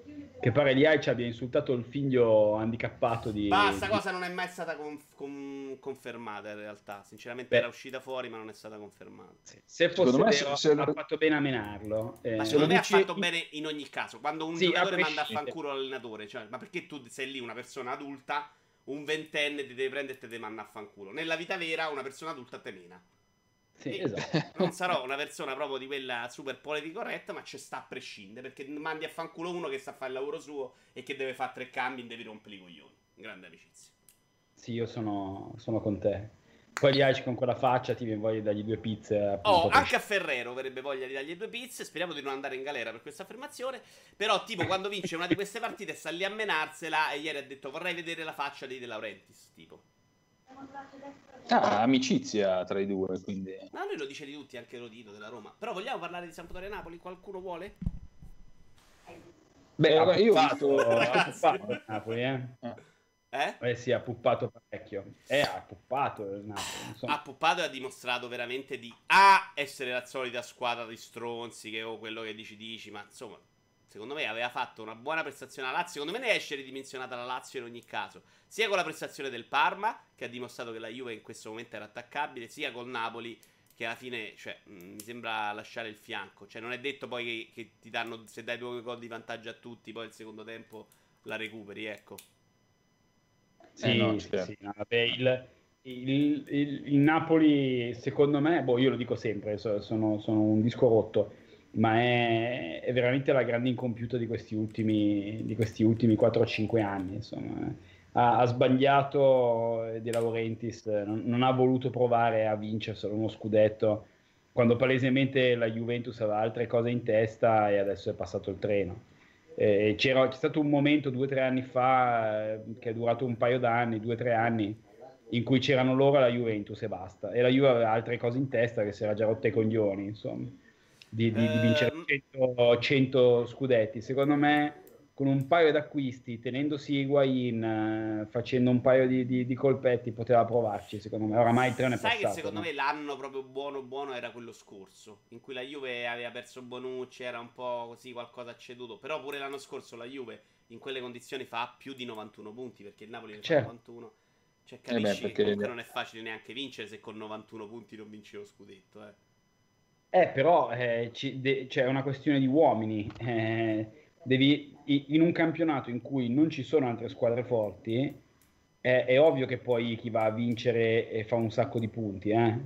che pare gli Aici abbia insultato il figlio handicappato di... Ma sta cosa non è mai stata con, con, confermata in realtà, sinceramente Beh. era uscita fuori ma non è stata confermata. Sì. Se fosse me, vero, se, ha fatto bene a menarlo. Eh, ma secondo me dici... ha fatto bene in ogni caso, quando un sì, giocatore manda a fanculo l'allenatore, cioè, ma perché tu sei lì una persona adulta, un ventenne ti deve prendere e te deve mandare a fanculo. Nella vita vera una persona adulta te mena. Sì, esatto. Non sarò una persona proprio di quella super politica corretta, ma ci sta a prescindere. Perché mandi a fanculo uno che sa fare il lavoro suo e che deve fare tre cambi e devi rompere i coglioni. Grande amicizia. Sì, io sono, sono con te. Poi gli Aici con quella faccia ti viene voglia di dargli due pizze. Oh, anche a Ferrero avrebbe voglia di dargli due pizze. Speriamo di non andare in galera per questa affermazione. Però, tipo, quando vince una di queste partite, sta lì a menarsela. E ieri ha detto: Vorrei vedere la faccia di De Laurentiis. Tipo. Ah, amicizia tra i due, quindi... No, lui lo dice di tutti, anche Rodito della Roma. Però vogliamo parlare di Sampdoria Napoli? Qualcuno vuole? Beh, Beh io ho visto... ha Napoli, eh? Eh? Eh sì, ha puppato parecchio. Eh, ha puppato il Napoli. Ha puppato e ha dimostrato veramente di A, essere la solita squadra di stronzi, che o quello che dici dici, ma insomma secondo me aveva fatto una buona prestazione alla Lazio. Secondo me ne esce ridimensionata la Lazio in ogni caso. Sia con la prestazione del Parma, che ha dimostrato che la Juve in questo momento era attaccabile, sia col Napoli, che alla fine cioè, mh, mi sembra lasciare il fianco. Cioè, non è detto poi che, che ti danno, se dai due gol di vantaggio a tutti, poi il secondo tempo la recuperi, ecco. Sì, eh no, certo. sì no, vabbè, il, il, il, il, Napoli, secondo me, boh, io lo dico sempre, sono, sono un disco rotto ma è, è, veramente la grande incompiuta di questi ultimi, di questi ultimi 4-5 anni. Insomma. Ha, ha, sbagliato De Laurentiis, non, non, ha voluto provare a vincere uno scudetto quando palesemente la Juventus aveva altre cose in testa e adesso è passato il treno. Eh, c'è stato un momento due o tre anni fa eh, che è durato un paio d'anni, due o tre anni, in cui c'erano loro e la Juventus e basta. E la Juve aveva altre cose in testa che si era già rotte i coglioni, insomma di, di, di vincere 100, ehm. 100, scudetti. Secondo me con un paio d'acquisti, tenendosi Higuain, eh, facendo un paio di, di, di, colpetti, poteva provarci, secondo me. Oramai il treno è Sai passato. che secondo no? me l'anno proprio buono buono era quello scorso, in cui la Juve aveva perso Bonucci, era un po' così qualcosa ceduto, però pure l'anno scorso la Juve in quelle condizioni fa più di 91 punti, perché il Napoli ne fa Certo. 91. Cioè Eh capisci beh, che perché- comunque non è facile neanche vincere se con 91 punti non vinci lo scudetto, eh. Eh, però eh, c'è una questione di uomini. eh, devi, in un campionato in cui non ci sono altre squadre forti, è, è ovvio che poi chi va a vincere e fa un sacco di punti, eh.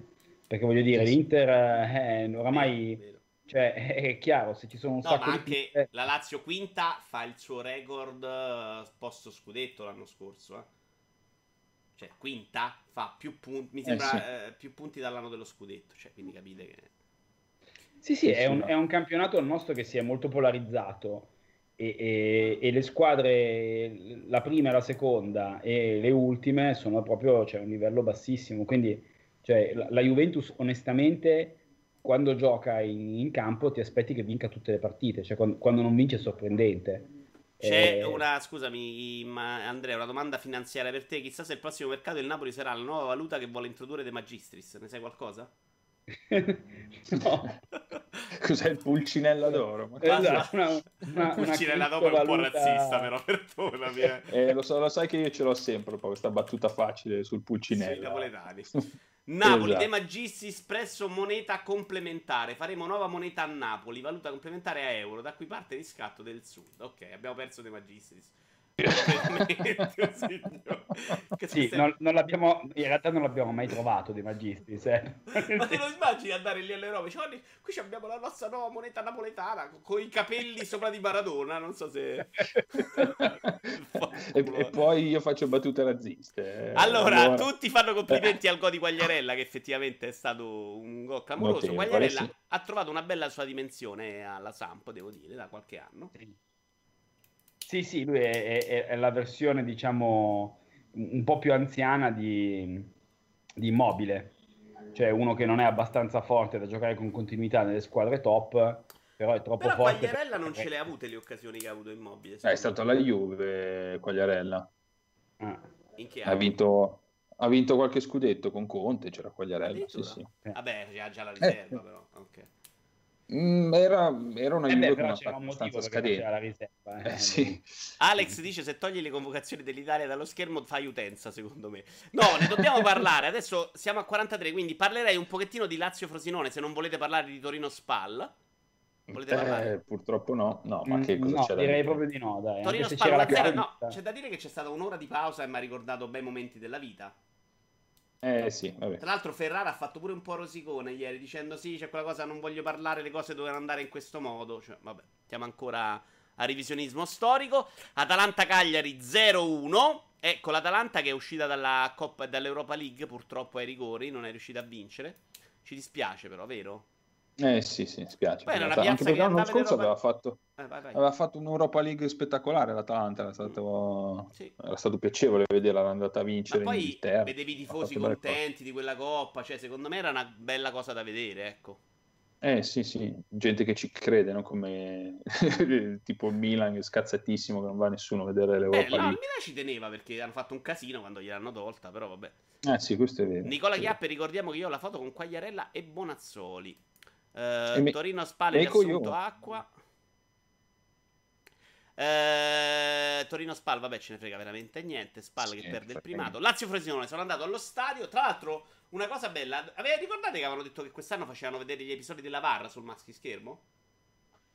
Perché voglio dire, Sì, l'Inter eh, oramai, Vero, vero. cioè, è chiaro, se ci sono un No, sacco ma di anche punti... la Lazio quinta fa il suo record eh, posto scudetto l'anno scorso, eh. Cioè, quinta fa più punti, mi Eh, sembra sì. eh, più punti dall'anno dello scudetto, cioè, quindi capite che Sì, sì, è un, è un campionato il nostro che si è molto polarizzato e, e- e le squadre, la prima e la seconda e le ultime sono proprio, c'è un livello bassissimo, quindi cioè, la, la Juventus onestamente quando gioca in, in campo ti aspetti che vinca tutte le partite, cioè quando, quando non vince è sorprendente. C'è Eh, una, scusami, ma Andrea, una domanda finanziaria per te. Chissà se il prossimo mercato il Napoli sarà la nuova valuta che vuole introdurre De Magistris. Ne sai qualcosa? no. Cos'è il pulcinella d'oro? Ma- Esatto, una, una, Pulcinella dopo è un po' razzista, però perdonami. Eh. Eh, lo, so, lo sai che io ce l'ho sempre un po' questa battuta facile sul Sì, pulcinella. napoletani. Napoli, Esatto. De Magistris presso moneta complementare. Faremo nuova moneta a Napoli, valuta complementare a euro, da cui parte riscatto del sud. Ok, abbiamo perso De Magistris. Sì, non, non l'abbiamo, in realtà non l'abbiamo mai trovato di Magistris. eh. Ma te lo immagini andare lì all'Europa? Cioè, "Guardi, qui abbiamo la nostra nuova moneta napoletana con i capelli sopra di Maradona. Non so se. e, e poi io faccio battute razziste. eh. Allora, tutti fanno complimenti al gol di Quagliarella, che effettivamente è stato un gol clamoroso. Quagliarella sì. ha trovato una bella sua dimensione alla Samp, devo dire, da qualche anno. Sì, sì, lui è, è- è la versione, diciamo, un po' più anziana di, di Immobile. Cioè uno che non è abbastanza forte da giocare con continuità nelle squadre top, però è troppo Però forte. Quagliarella per- non ce le ha avute le occasioni che ha avuto Immobile. Eh, è stato me. la Juve, Quagliarella. Ah, In che Ha vinto, ha vinto qualche scudetto con Conte, c'era Quagliarella. Sì, sì. Vabbè, c'ha già la riserva, Eh. però. Ok. Mm, era, era una Eh Juve beh, con però una c'era un abbastanza motivo perché scadente. c'era la riserva. eh. Eh, sì. Alex dice se togli le convocazioni dell'Italia dallo schermo fai utenza secondo me. No, ne dobbiamo parlare. Adesso siamo a 43, quindi parlerei un pochettino di Lazio Frosinone se non volete parlare di Torino Spal. Volete parlare? Eh, purtroppo no, no, ma Mm, che cosa no, c'è da direi dire? proprio di no, dai. Torino Spal c'era la 1-0. No, c'è da dire che c'è stata un'ora di pausa e mi ha ricordato bei momenti della vita. Eh sì, vabbè. Tra l'altro Ferrara ha fatto pure un po' rosicone ieri dicendo sì, c'è quella cosa, non voglio parlare, le cose dovevano andare in questo modo. Cioè, vabbè, siamo ancora a revisionismo storico. Atalanta-Cagliari 0-1. Ecco, l'Atalanta che è uscita dalla Coppa, dall'Europa League purtroppo ai rigori, non è riuscita a vincere. Ci dispiace però, vero? Eh sì, sì, spiace. Una Anche perché l'anno scorso aveva fatto, Eh, vai, vai. aveva fatto un'Europa League spettacolare l'Atalanta, era stato, Sì. era stato piacevole vederla, era andata a Ma vincere in poi vedevi i tifosi contenti di quella coppa, cioè secondo me era una bella cosa da vedere, ecco. Eh sì, sì, gente che ci crede, no? come tipo il Milan che è scazzatissimo che non va nessuno a vedere Eh, l'Europa la League. Milan ci teneva perché hanno fatto un casino quando gliel'hanno tolta, però vabbè. Eh sì, questo è vero. Nicola. Chiappe, ricordiamo che io ho la foto con Quagliarella e Bonazzoli. Eh, me- Torino Spal è e riassunto coglione. acqua. Eh, Torino Spal, vabbè, ce ne frega veramente niente. Spal che perde il primato. Lazio Frosinone, sono andato allo stadio. Tra l'altro, una cosa bella. Avete ricordate che avevano detto che quest'anno facevano vedere gli episodi della VAR sul maschi schermo?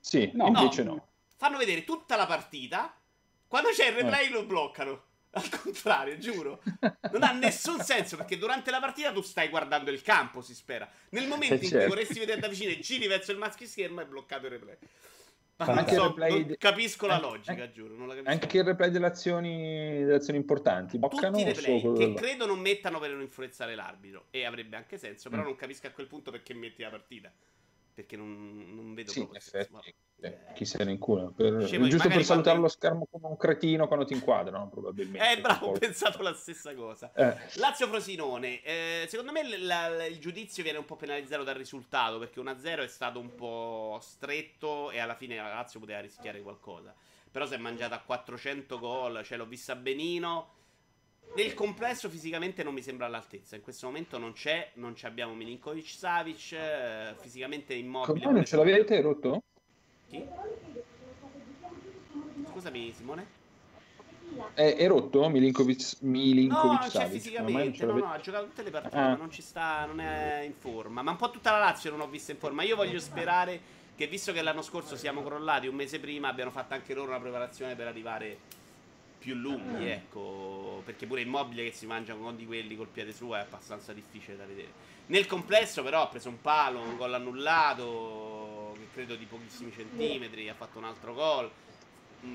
Sì, No. invece no. Fanno vedere tutta la partita. Quando c'è il replay lo bloccano. Al contrario, giuro. Non ha nessun senso perché durante la partita tu stai guardando il campo, si spera. Nel momento Eh, in cui certo. vorresti vedere da vicino e giri verso il maschio schermo è bloccato il replay. Ma non, Anche so, replay capisco la logica, anche- giuro. Non la capisco. Anche il replay delle azioni, delle azioni importanti. Boccano Tutti replay quello che credo non mettano per non influenzare l'arbitro. E avrebbe anche senso, però Mm. non capisco a quel punto perché metti la partita. Perché non, non vedo Sì, proprio effetti, Vabbè. eh, chi se ne incula. Per- giusto per salutare quando- lo schermo come un cretino quando ti inquadrano, probabilmente. Eh, bravo, ho pensato la stessa cosa. Eh, Lazio Frosinone, eh, secondo me l- la- il giudizio viene un po' penalizzato dal risultato perché 1-0 è stato un po' stretto e alla fine la Lazio poteva rischiare qualcosa. però si è mangiata 400 gol, cioè l'ho vista benino. Nel complesso fisicamente non mi sembra all'altezza. In questo momento non c'è, non abbiamo Milinkovic Savic, eh, fisicamente immobile. Come non ce l'avete rotto? Chi? Scusami Simone? È, è rotto Milinkovic, Milinkovic No, non c'è fisicamente, no, no, ha giocato tutte le partite, ah. ma non ci sta, non è in forma. Ma un po' tutta la Lazio non ho vista in forma. Io voglio sperare che visto che l'anno scorso siamo crollati un mese prima, abbiano fatto anche loro una preparazione per arrivare più lunghi, ecco, perché pure Immobile che si mangia con di quelli col piede suo è abbastanza difficile da vedere. Nel complesso però ha preso un palo, un gol annullato, che credo di pochissimi centimetri, ha fatto un altro gol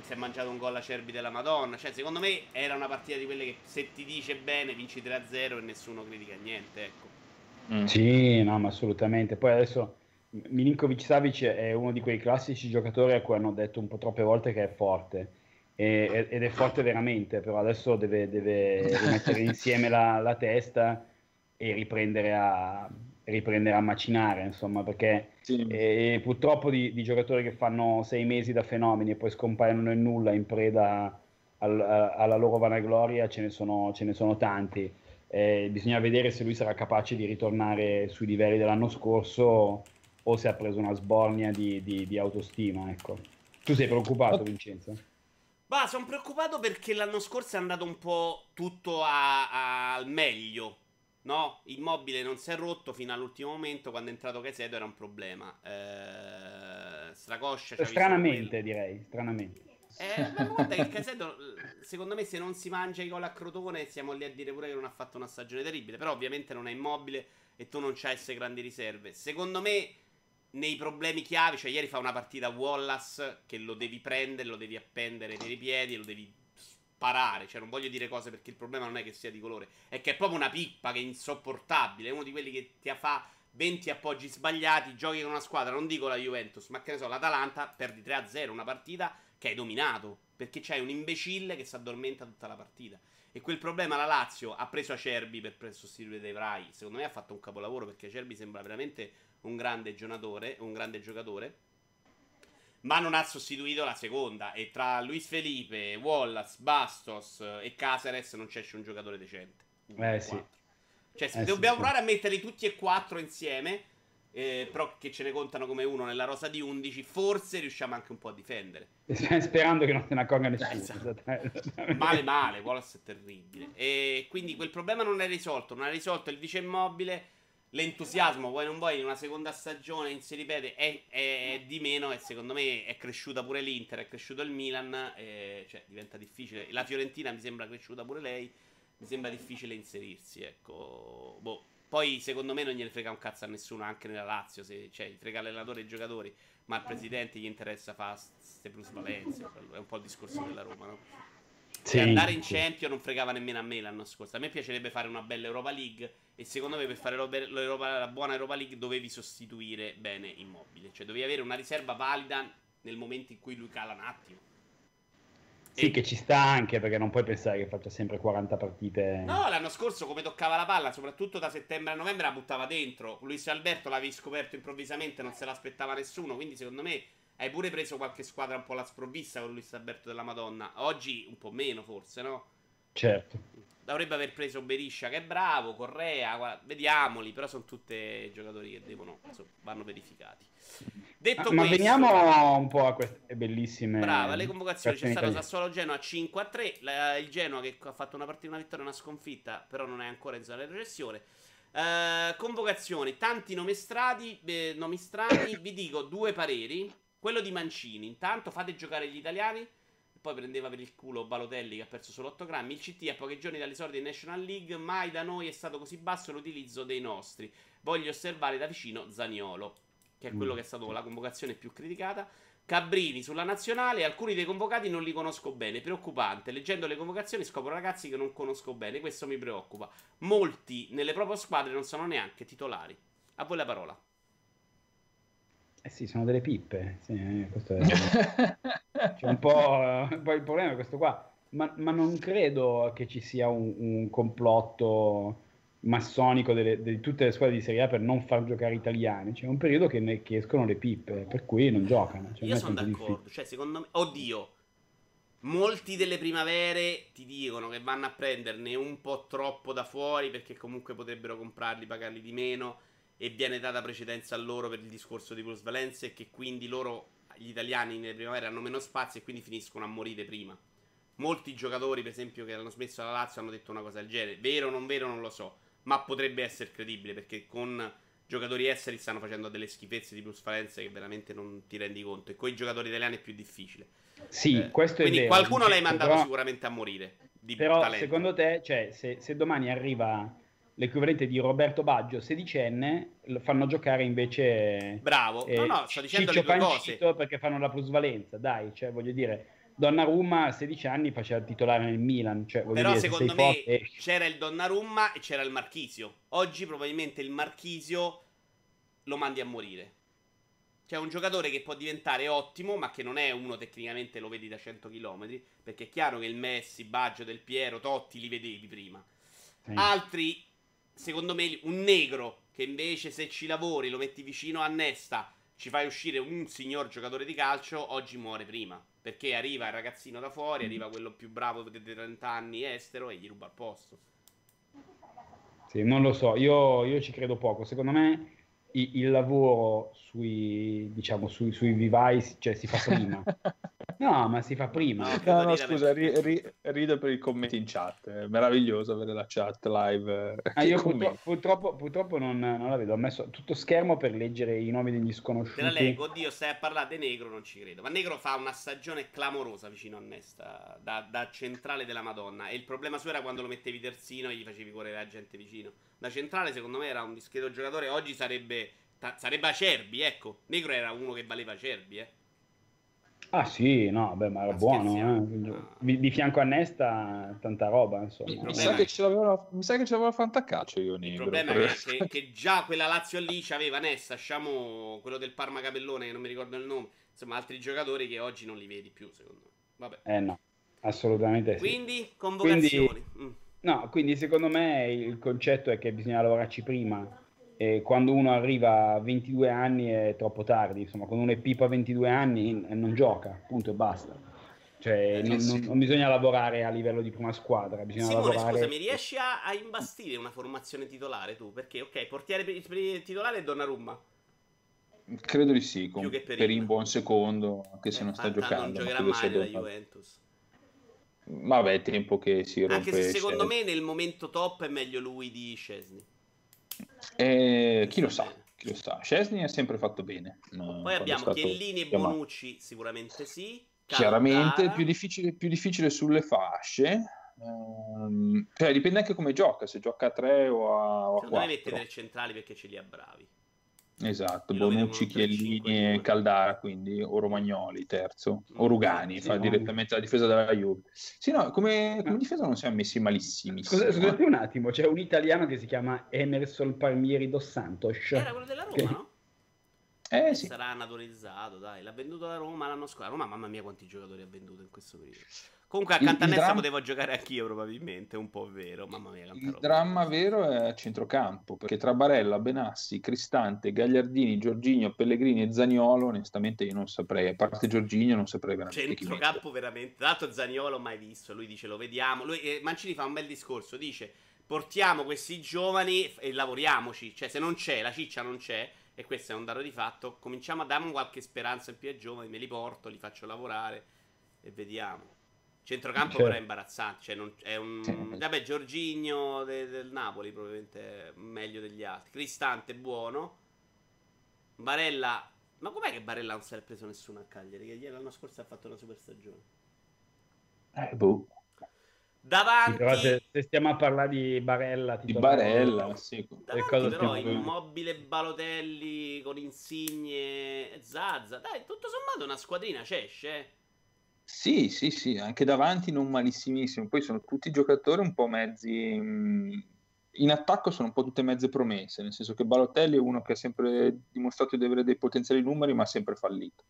si è mangiato un gol a Cerbi della Madonna. Cioè, secondo me era una partita di quelle che se ti dice bene vinci 3-0 e nessuno critica niente. Ecco. Mm. Sì, no, ma assolutamente. Poi adesso Milinkovic Savic è uno di quei classici giocatori a cui hanno detto un po' troppe volte che è forte. E, ed è forte veramente, però adesso deve, deve rimettere insieme la, la testa e riprendere a, riprendere a macinare, insomma, perché sì. eh, purtroppo di, di, giocatori che fanno sei mesi da fenomeni e poi scompaiono nel nulla in preda al, a, alla loro vanagloria ce ne sono, ce ne sono tanti. Eh, bisogna vedere se lui sarà capace di ritornare sui livelli dell'anno scorso o se ha preso una sbornia di, di, di autostima. Ecco. Tu sei preoccupato, Vincenzo? Bah, sono preoccupato perché l'anno scorso è andato un po' tutto al meglio No, immobile non si è rotto fino all'ultimo momento. Quando è entrato Caicedo era un problema. Eh, Stracoscia. Stranamente, direi. Stranamente. Eh, ma guarda che Caicedo, secondo me, se non si mangia i gol a Crotone, siamo lì a dire pure che non ha fatto una stagione terribile. Però, ovviamente, non è immobile e tu non c'hai queste grandi riserve. Secondo me, nei problemi chiavi, cioè, ieri fa una partita Wallace che lo devi prendere, lo devi appendere per i piedi, lo devi parare. Cioè, non voglio dire cose perché il problema non è che sia di colore, è che è proprio una pippa che è insopportabile. È uno di quelli che ti fa 20 appoggi sbagliati, giochi con una squadra, non dico la Juventus, ma che ne so, l'Atalanta, perdi 3-0, una partita che hai dominato. Perché c'hai un imbecille che si addormenta tutta la partita. E quel problema la Lazio ha preso Acerbi per sostituire dei Vrai. Secondo me ha fatto un capolavoro perché Acerbi sembra veramente un grande giocatore, un grande giocatore ma non ha sostituito la seconda. E tra Luis Felipe, Wallace, Bastos e Caceres non c'è un giocatore decente. Eh sì. Cioè, eh, dobbiamo sì, provare sì. a metterli tutti e quattro insieme. Eh, però che ce ne contano come uno nella rosa di 11, forse riusciamo anche un po' a difendere. Sperando che non se ne accorga nessuno. Esatto. male, male. Wallace è terribile. E quindi quel problema non è risolto. Non è risolto il vice immobile l'entusiasmo, vuoi non vuoi, in una seconda stagione in si ripete è, è, è, di meno e secondo me è cresciuta pure l'Inter, è cresciuto il Milan, e, cioè diventa difficile. La Fiorentina mi sembra cresciuta pure lei, mi sembra difficile inserirsi, ecco. Boh. Poi secondo me non gliene frega un cazzo a nessuno, anche nella Lazio, se, cioè frega l'allenatore e i giocatori, ma al presidente gli interessa fare queste plusvalenze, è un po' il discorso della Roma, no? Sì, andare in Champions non fregava nemmeno a me l'anno scorso. A me piacerebbe fare una bella Europa League e secondo me per fare la buona Europa League dovevi sostituire bene Immobile. Cioè dovevi avere una riserva valida nel momento in cui lui cala un attimo. Sì, e... che ci sta anche perché non puoi pensare che faccia sempre 40 partite. No, l'anno scorso come toccava la palla, soprattutto da settembre a novembre la buttava dentro. Luis Alberto l'avevi scoperto improvvisamente, non se l'aspettava nessuno, quindi secondo me hai pure preso qualche squadra un po' alla sprovvista con Luis Alberto della Madonna. Oggi un po' meno forse, no? Certo dovrebbe aver preso Beriscia che è bravo, Correa, guarda, vediamoli, però sono tutti giocatori che devono, insomma, vanno verificati. Detto ah, ma questo, veniamo un po' a queste bellissime Brava, le convocazioni c'è stato Sassuolo Genoa 5 a 3, la, il Genoa che ha fatto una partita, una vittoria, una sconfitta, però non è ancora in zona di recessione. Uh, convocazioni, tanti nomi strani, eh, nomi strani, vi dico due pareri. Quello di Mancini, intanto fate giocare gli italiani poi prendeva per il culo Balotelli che ha perso solo 8 grammi. Il CT a pochi giorni dall'esordio in National League. Mai da noi è stato così basso l'utilizzo dei nostri. Voglio osservare da vicino Zaniolo, che è quello mm. che è stato la convocazione più criticata. Cabrini sulla nazionale. Alcuni dei convocati non li conosco bene. Preoccupante. Leggendo le convocazioni scopro ragazzi che non conosco bene. Questo mi preoccupa. Molti nelle proprie squadre non sono neanche titolari. A voi la parola. Eh sì, sono delle pippe. Sì, questo è... C'è un po', poi il problema è questo qua. Ma, ma non credo che ci sia un, un complotto massonico delle, di tutte le squadre di Serie A per non far giocare italiani. C'è un periodo che, ne, che escono le pippe, per cui non giocano. Cioè, Io sono d'accordo. Cioè, secondo me, oddio, Molti delle primavere ti dicono che vanno a prenderne un po' troppo da fuori perché comunque potrebbero comprarli, pagarli di meno e viene data precedenza a loro per il discorso di plusvalenze e che quindi loro, gli italiani nelle primavere hanno meno spazio e quindi finiscono a morire prima. Molti giocatori, per esempio, che hanno smesso la Lazio hanno detto una cosa del genere. Vero o non vero non lo so, ma potrebbe essere credibile perché con giocatori esteri stanno facendo delle schifezze di plusvalenze che veramente non ti rendi conto e con i giocatori italiani è più difficile. Sì, eh, questo è quindi vero. qualcuno l'hai mandato però, sicuramente a morire. però talento. secondo te, cioè, se, se, domani arriva l'equivalente di Roberto Baggio, sedicenne, lo fanno giocare invece... Bravo, eh, no no, sto dicendo Ciccio le due cose. perché fanno la plusvalenza, dai, cioè voglio dire... Donnarumma a 16 anni faceva il titolare nel Milan. Cioè, Però dire, secondo me forte... c'era il Donnarumma e c'era il Marchisio. Oggi probabilmente il Marchisio lo mandi a morire. C'è un giocatore che può diventare ottimo, ma che non è uno tecnicamente lo vedi da 100 km. Perché è chiaro che il Messi, Baggio, Del Piero, Totti li vedevi prima. Sì. Altri, secondo me, un negro che invece se ci lavori, lo metti vicino a Nesta, ci fai uscire un signor giocatore di calcio, oggi muore prima. Perché arriva il ragazzino da fuori, arriva quello più bravo dei 30 anni estero e gli ruba il posto. Sì, non lo so, io, io ci credo poco. Secondo me il lavoro sui, diciamo, sui, sui vivai cioè, si fa prima. No, ma si fa prima. No, no, scusa, ri, ri, rido per i commenti in chat. È meraviglioso avere la chat live. Ah, io purtroppo, purtroppo, purtroppo non, non, la vedo. Ho messo tutto schermo per leggere i nomi degli sconosciuti. Te la leggo, oddio, stai a parlare di Negro, non ci credo. Ma Negro fa una stagione clamorosa vicino a Nesta, da, da centrale della Madonna. E il problema suo era quando lo mettevi terzino e gli facevi correre la gente vicino. Da centrale, secondo me, era un discreto giocatore. Oggi sarebbe, ta- sarebbe Acerbi, ecco. Negro era uno che valeva Acerbi, eh. Ah sì, no, beh, ma era ma buono. Eh. Di, di, fianco a Nesta tanta roba, insomma. Mi sa, che ce l'aveva, mi sa che ce l'aveva Fantacaccio io Il problema è che, che, già quella Lazio lì c'aveva Nesta, lasciamo quello del Parma Capellone che non mi ricordo il nome, insomma altri giocatori che oggi non li vedi più secondo me. Vabbè. Eh no, assolutamente sì. Quindi convocazioni. Quindi, mm. No, quindi secondo me il concetto è che bisogna lavorarci prima e quando uno arriva a 22 anni è troppo tardi, insomma, quando uno è pipa a 22 anni non gioca, punto e basta. Cioè, eh, non, sì. non, bisogna lavorare a livello di prima squadra, bisogna Simone, lavorare... scusa, mi riesci a, a, imbastire una formazione titolare tu? Perché, ok, portiere per, per titolare è Donnarumma. Credo di sì, con, per, per in buon secondo, anche se eh, non sta giocando. Non giocherà mai nella Juventus. Vabbè, è tempo che si rompe. Anche se secondo me nel momento top è meglio lui di Scesni. Eh, chi lo sa, chi lo sa. Scesni ha sempre fatto bene. Poi abbiamo. Chiellini e Bonucci, sicuramente sì. Chiaramente più difficile, più difficile sulle fasce. Um, cioè, dipende anche come gioca, se gioca a 3 o a, o a 4. Secondo me mette tre centrali perché ce li ha bravi. Esatto, Bonucci, Chiellini e Caldara, quindi o Romagnoli terzo, o Rugani, fa direttamente la difesa della Juve. Sì, no, come, come difesa non siamo messi malissimi. Scusa, scusate un attimo, c'è un italiano che si chiama Emerson Palmieri dos Santos. Era quello della Roma, che... no? Eh, sì. Sarà naturalizzato, dai. L'ha venduto la Roma l'anno scorso. Roma, mamma mia, quanti giocatori ha venduto in questo periodo. Comunque a Nesta dram- potevo giocare anch'io probabilmente, un po' vero, mamma mia. Il dramma vero è a centrocampo, perché tra Barella, Benassi, Cristante, Gagliardini, Giorginio, Pellegrini e Zaniolo, onestamente io non saprei, a parte Giorginio non saprei veramente Centrocampo veramente, tra l'altro Zaniolo mai visto, lui dice lo vediamo, lui, eh, Mancini fa un bel discorso, dice portiamo questi giovani e lavoriamoci, cioè se non c'è, la ciccia non c'è, e questo è un dato di fatto, cominciamo a darmi qualche speranza in più ai giovani, me li porto, li faccio lavorare e vediamo. Centrocampo certo. però è imbarazzante. Cioè non, è un. Vabbè, Giorginio de, del Napoli probabilmente meglio degli altri. Cristante buono. Barella. Ma com'è che Barella non si è preso nessuno a Cagliari? Che l'anno scorso ha fatto una super stagione. Eh, boh. Davanti. Sì, se, se, stiamo a parlare di Barella, di Barella, sì. Davanti però immobile Balotelli con Insigne, Zazza. Dai, tutto sommato una squadrina c'esce. Eh. Sì, sì, sì, anche davanti non malissimissimo. Poi sono tutti giocatori un po' mezzi. Mh, in attacco sono un po' tutte mezze promesse, nel senso che Balotelli è uno che ha sempre dimostrato di avere dei potenziali numeri, ma ha sempre fallito.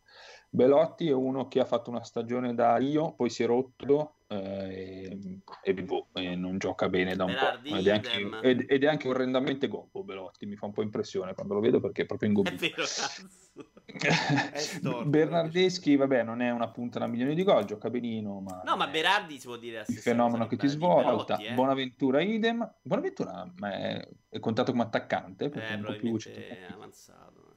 Belotti è uno che ha fatto una stagione da io, poi si è rotto eh, e, boh, e, non gioca bene da un Berardi, po'. Ed è, anche, ed, ed è, anche, orrendamente gobbo Belotti, mi fa un po' impressione quando lo vedo perché è proprio ingobbito. È vero, cazzo. Bernardeschi, vabbè, non è una punta da milioni di gol, gioca benino, ma... No, ma Berardi si può dire Il fenomeno che ti svolta. eh. Bonaventura idem. Bonaventura è, è contato come attaccante, perché Eh, è un po' più... probabilmente è avanzato.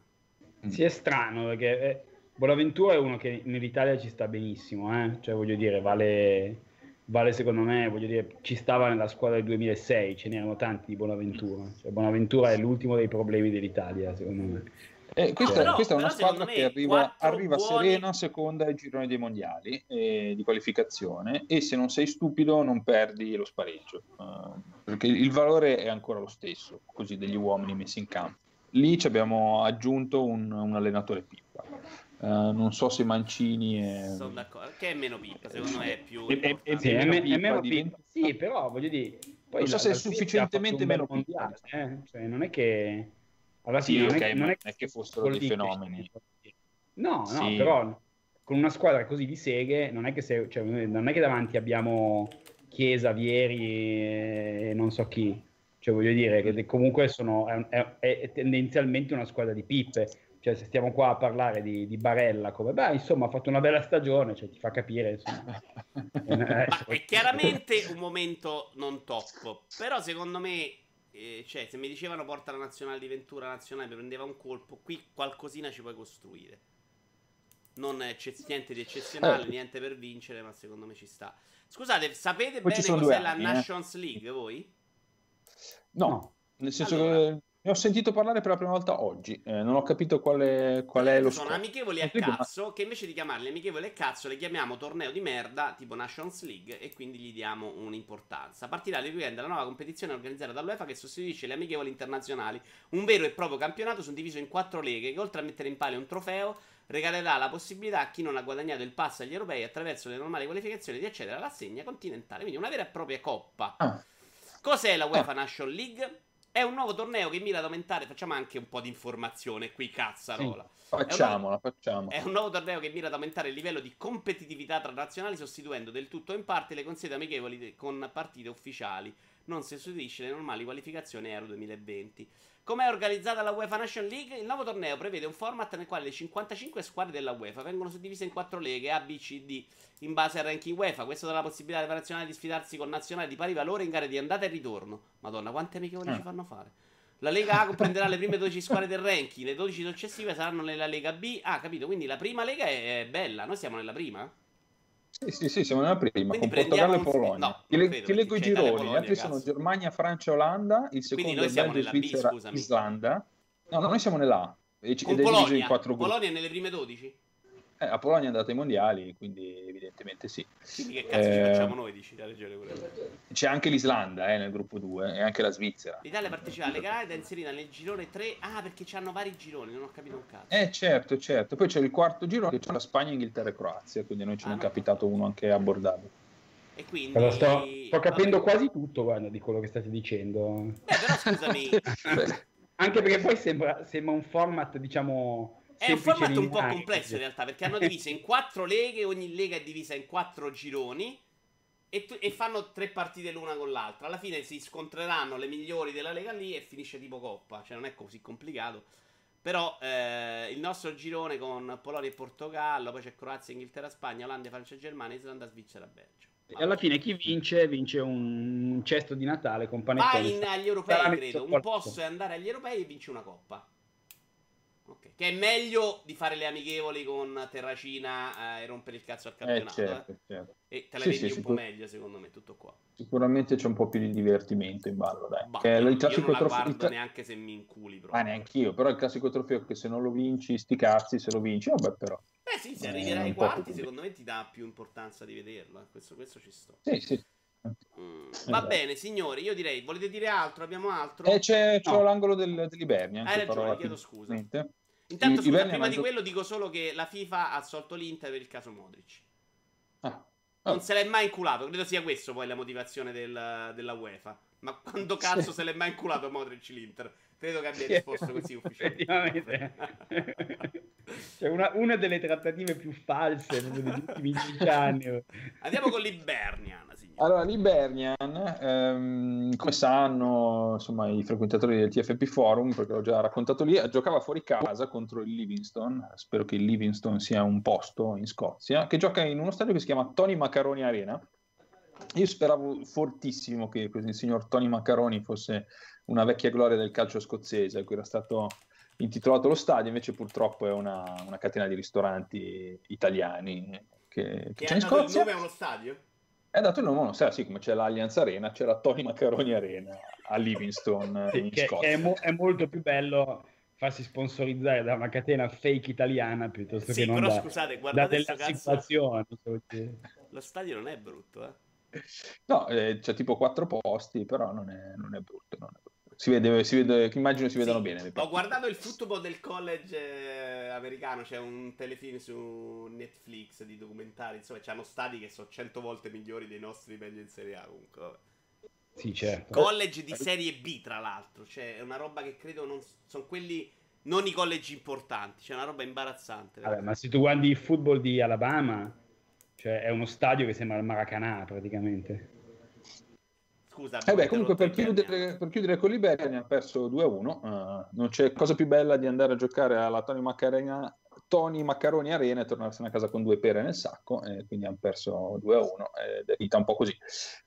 Sì, è strano perché eh, Bonaventura è uno che nell'Italia ci sta benissimo, eh? Cioè, voglio dire, vale, vale secondo me, voglio dire, ci stava nella squadra del 2006, ce n'erano tanti di Bonaventura. Cioè, Bonaventura è l'ultimo dei problemi dell'Italia, secondo me. Eh, questa, Però- questa è una squadra che arriva, arriva buoni- serena seconda ai gironi dei mondiali eh, di qualificazione e se non sei stupido non perdi lo spareggio eh, perché il valore è ancora lo stesso così degli uomini messi in campo lì ci abbiamo aggiunto un, un allenatore pippa Eh, non so se Mancini è, Sono d'accordo. Che è meno pippa, secondo me è più. È- è- importante. Sì, è, meno me- è pippa meno diventa-. Sì, però voglio dire, poi Non so la- se è sufficientemente meno pippa. mondiale, eh? Cioè, non è che alla Sì, fine non, ok, è, ma non è non è che fossero dei fenomeni. No, no, Sì. però con una squadra così di seghe non è che, se- cioè, non è che davanti abbiamo Chiesa, Vieri e non so chi. Cioè, voglio dire che comunque sono, è, è- è tendenzialmente una squadra di pippe. Cioè, se stiamo qua a parlare di, di Barella, come, beh, insomma, ha fatto una bella stagione, cioè, ti fa capire, insomma. Eh, Ma è chiaramente un momento non top. Però secondo me, eh, cioè, se mi dicevano porta la nazionale di Ventura nazionale, prendeva un colpo, qui qualcosina ci puoi costruire. Non ecce- niente di eccezionale, Eh. niente per vincere, ma secondo me ci sta. Scusate, sapete Poi bene cos'è la anni, eh. Nations League voi? no, nel senso Allora. che ne ho sentito parlare per la prima volta oggi eh, non ho capito qual è, qual è lo sono scopo amichevoli a cazzo che invece di chiamarli amichevoli a cazzo le chiamiamo torneo di merda tipo Nations League e quindi gli diamo un'importanza. Partirà di weekend la nuova competizione organizzata dall'UEFA che sostituisce le amichevoli internazionali, un vero e proprio campionato suddiviso in quattro leghe che oltre a mettere in palio un trofeo regalerà la possibilità a chi non ha guadagnato il pass agli europei attraverso le normali qualificazioni di accedere all'assegna continentale, quindi una vera e propria coppa. Ah, Cos'è la UEFA Nation League? È un nuovo torneo che mira ad aumentare, facciamo anche un po' di informazione qui, cazzarola. facciamola facciamo È un nuovo torneo che mira ad aumentare il livello di competitività tra nazionali, sostituendo del tutto o in parte le consigliere amichevoli con partite ufficiali. Non si sostituisce le normali qualificazioni Euro 2020. Come è organizzata la UEFA Nation League? Il nuovo torneo prevede un format nel quale le 55 squadre della UEFA vengono suddivise in quattro leghe A, B, C, D in base al ranking UEFA. Questo dà la possibilità alle nazionali di sfidarsi con nazionali di pari valore in gare di andata e ritorno. Madonna, quante amichevoli Eh. ci fanno fare? La Lega A comprenderà le prime 12 squadre del ranking, le 12 successive saranno nella Lega B. Ah, capito, quindi la prima lega è bella, noi siamo nella prima? Sì sì sì siamo nella prima Quindi con Portogallo e Polonia no, ti, le- ti leggo i gironi gli Polonia, altri sono. Germania Francia Olanda il secondo è Belgio B, Svizzera scusami. Islanda no no, noi siamo nella A e ci- Con ed diviso in Polonia. quattro gruppi Polonia è nelle prime 12? Eh, la Polonia è andata ai mondiali quindi evidentemente sì Quindi che cazzo ci Eh, facciamo noi, dici la regione quella? c'è anche l'Islanda eh, nel gruppo 2 e anche la Svizzera L'Italia partecipa alla Lega A ed è inserita nel girone 3. Ah, perché c'hanno vari gironi, non ho capito un cazzo. Eh certo, certo. Poi c'è il quarto giro che c'è la Spagna, Inghilterra e Croazia, quindi a noi ce Ah, n'è no. capitato uno anche abbordabile. E quindi... Allora, sto, sto capendo Vabbè. quasi tutto, guarda, di quello che state dicendo. Beh, però scusami, Anche perché poi sembra, sembra un format, diciamo. È un semplice format un po' complesso in realtà perché hanno diviso in quattro leghe, ogni lega è divisa in quattro gironi e, tu- e fanno tre partite l'una con l'altra. Alla fine si scontreranno le migliori della lega lì e finisce tipo coppa, cioè non è così complicato. Però eh, il nostro girone con Polonia e Portogallo, poi c'è Croazia, Inghilterra, Spagna, Olanda, Francia, Germania, Islanda, Svizzera, Belgio. E alla fine chi vince, vince un cesto di Natale con panettone. Vai in- agli europei, credo. Un posto è andare agli europei e vinci una coppa. Ok. Che è meglio di fare le amichevoli con Terracina eh, e rompere il cazzo al Eh campionato. eh. certo, certo. E te la Sì, vendi sì, un po' sicur- meglio, secondo me, tutto qua. Sicuramente c'è un po' più di divertimento in ballo, dai. Bah, Che io, il io classico non la trofeo- il cla- neanche se mi inculi proprio. Ah, neanch'io, però il classico trofeo che se non lo vinci, sti cazzi, se lo vinci, vabbè però. Beh sì, se Eh, arriverai ai po' quarti, secondo me ti dà più importanza di vederlo. eh. Questo, questo ci sto. Sì, sì. Mm. Va Esatto. bene, signori, io direi, volete dire altro? Abbiamo altro? E c'è, c'ho No. l'angolo del, dell'Ibernia. anche Hai ragione, chiedo scusa. niente. Intanto, I- scusa, Ibernia prima di quello dico solo che la FIFA ha assolto l'Inter per il caso Modric. Ah. Non Oh. se l'è mai inculato, credo sia questo poi la motivazione del- della UEFA. Ma quando cazzo Sì. se l'è mai inculato Modric l'Inter? Credo che abbia Sì, risposto così ufficialmente. Cioè, una, una delle trattative più false degli ultimi 15 anni. Andiamo con l'Ibernian, signori. Allora, l'Ibernian, ehm, come sanno insomma, i frequentatori del TFP Forum, perché l'ho già raccontato lì, giocava fuori casa contro il Livingston, spero che il Livingston sia un posto in Scozia, che gioca in uno stadio che si chiama Tony Macaroni Arena. Io speravo fortissimo che il signor Tony Macaroni fosse una vecchia gloria del calcio scozzese, a cui era stato intitolato lo stadio, invece purtroppo è una, una catena di ristoranti italiani che, che, che c'è in Scozia. nome a uno stadio? È dato il nome a uno stadio, sì, come c'è l'Allianz Arena, c'è la Tony Macaroni Arena a Livingston sì, che, che è, mo- è, molto più bello farsi sponsorizzare da una catena fake italiana piuttosto sì, che non però, da, scusate, da delle. Lo stadio non è brutto, eh? No, eh, c'è tipo quattro posti, però non è, non è brutto. Non è brutto. Si vede, si vede, immagino si vedano sì, bene. Ho guardato il football del college eh, americano, c'è un telefilm su Netflix di documentari, insomma, c'hanno stati che sono cento volte migliori dei nostri meglio in Serie A comunque. Sì, certo. College di Serie B, tra l'altro, cioè è una roba che credo non sono quelli non i college importanti, c'è una roba imbarazzante. Vabbè, ma se tu guardi il football di Alabama, cioè è uno stadio che sembra il Maracanã praticamente. Scusa, eh beh, comunque per chiudere, per chiudere, con Liberia ne ha perso 2-1. Uh, eh, non c'è cosa più bella di andare a giocare alla Tony Maccarena, Tony Maccaroni Arena e tornarsene a casa con due pere nel sacco. E quindi hanno perso 2-1 ed è vita un po' così.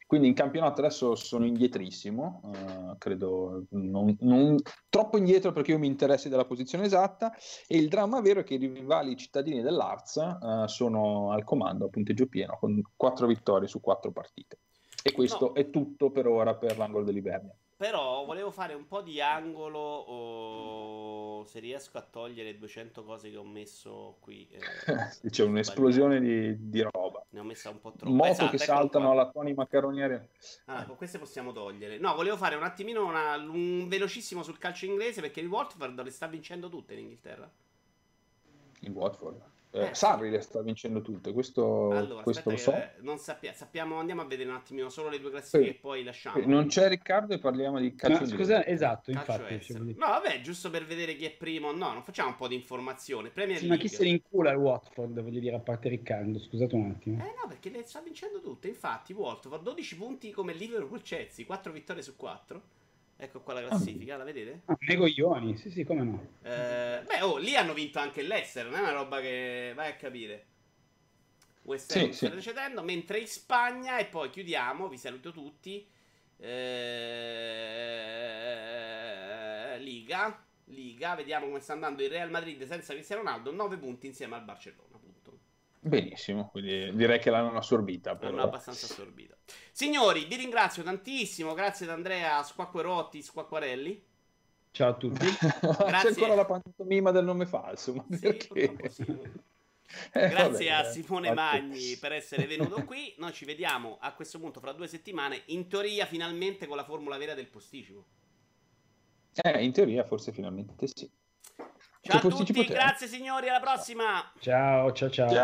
Quindi in campionato adesso sono indietrissimo, uh, credo non, non, troppo indietro perché io mi interessi della posizione esatta. E il dramma vero è che i rivali cittadini dell'Arza uh, sono al comando a punteggio pieno con 4 vittorie su 4 partite. E questo no. è tutto per ora per l'angolo dell'Ibernia. Però volevo fare un po' di angolo o se riesco a togliere 200 cose che ho messo qui. Eh, C'è un'esplosione di, di, roba. Ne ho messa un po' troppo. Moto esatto, che saltano alla Tony Maccaroniere. Ah, ecco, queste possiamo togliere. No, volevo fare un attimino una, un velocissimo sul calcio inglese perché il Watford le sta vincendo tutte in Inghilterra. Il Watford? Eh, Sarri le sta vincendo tutte, questo, allora, questo lo so. Non sappia, sappiamo, andiamo a vedere un attimino solo le due classifiche sì. e poi lasciamo. Non c'è Riccardo e parliamo di calcio. No, scusa, esatto, calcio infatti. No, vabbè, giusto per vedere chi è primo. No, non facciamo un po' di informazione. Premier sì, ma chi se ne incula il Watford, voglio dire, a parte Riccardo, scusate un attimo. Eh no, perché le sta vincendo tutte. Infatti, Watford 12 punti come Liverpool Chelsea, 4 vittorie su 4. Ecco qua la classifica, ah, la vedete? Ah, nei coglioni, sì, sì, come no. Eh, beh, oh, lì hanno vinto anche l'Ester, non è una roba che vai a capire. West Ham sì, sta sì. recedendo, mentre in Spagna, e poi chiudiamo, vi saluto tutti. Eh, Liga, Liga, vediamo come sta andando il Real Madrid senza Cristiano Ronaldo, 9 punti insieme al Barcellona. Benissimo, quindi direi che l'hanno assorbita. L'hanno abbastanza assorbita. Signori, vi ringrazio tantissimo, grazie ad Andrea Squacquerotti, Squacquarelli. Ciao a tutti. C'è ancora la pantomima del nome falso, ma sì, perché? Eh, grazie vabbè, a Simone Magni per essere venuto qui. Noi ci vediamo a questo punto fra due settimane. In teoria, finalmente con la formula vera del posticipo. Eh, in teoria, forse finalmente sì. Ciao a tutti, grazie signori, alla prossima. Ciao, ciao, ciao. ciao.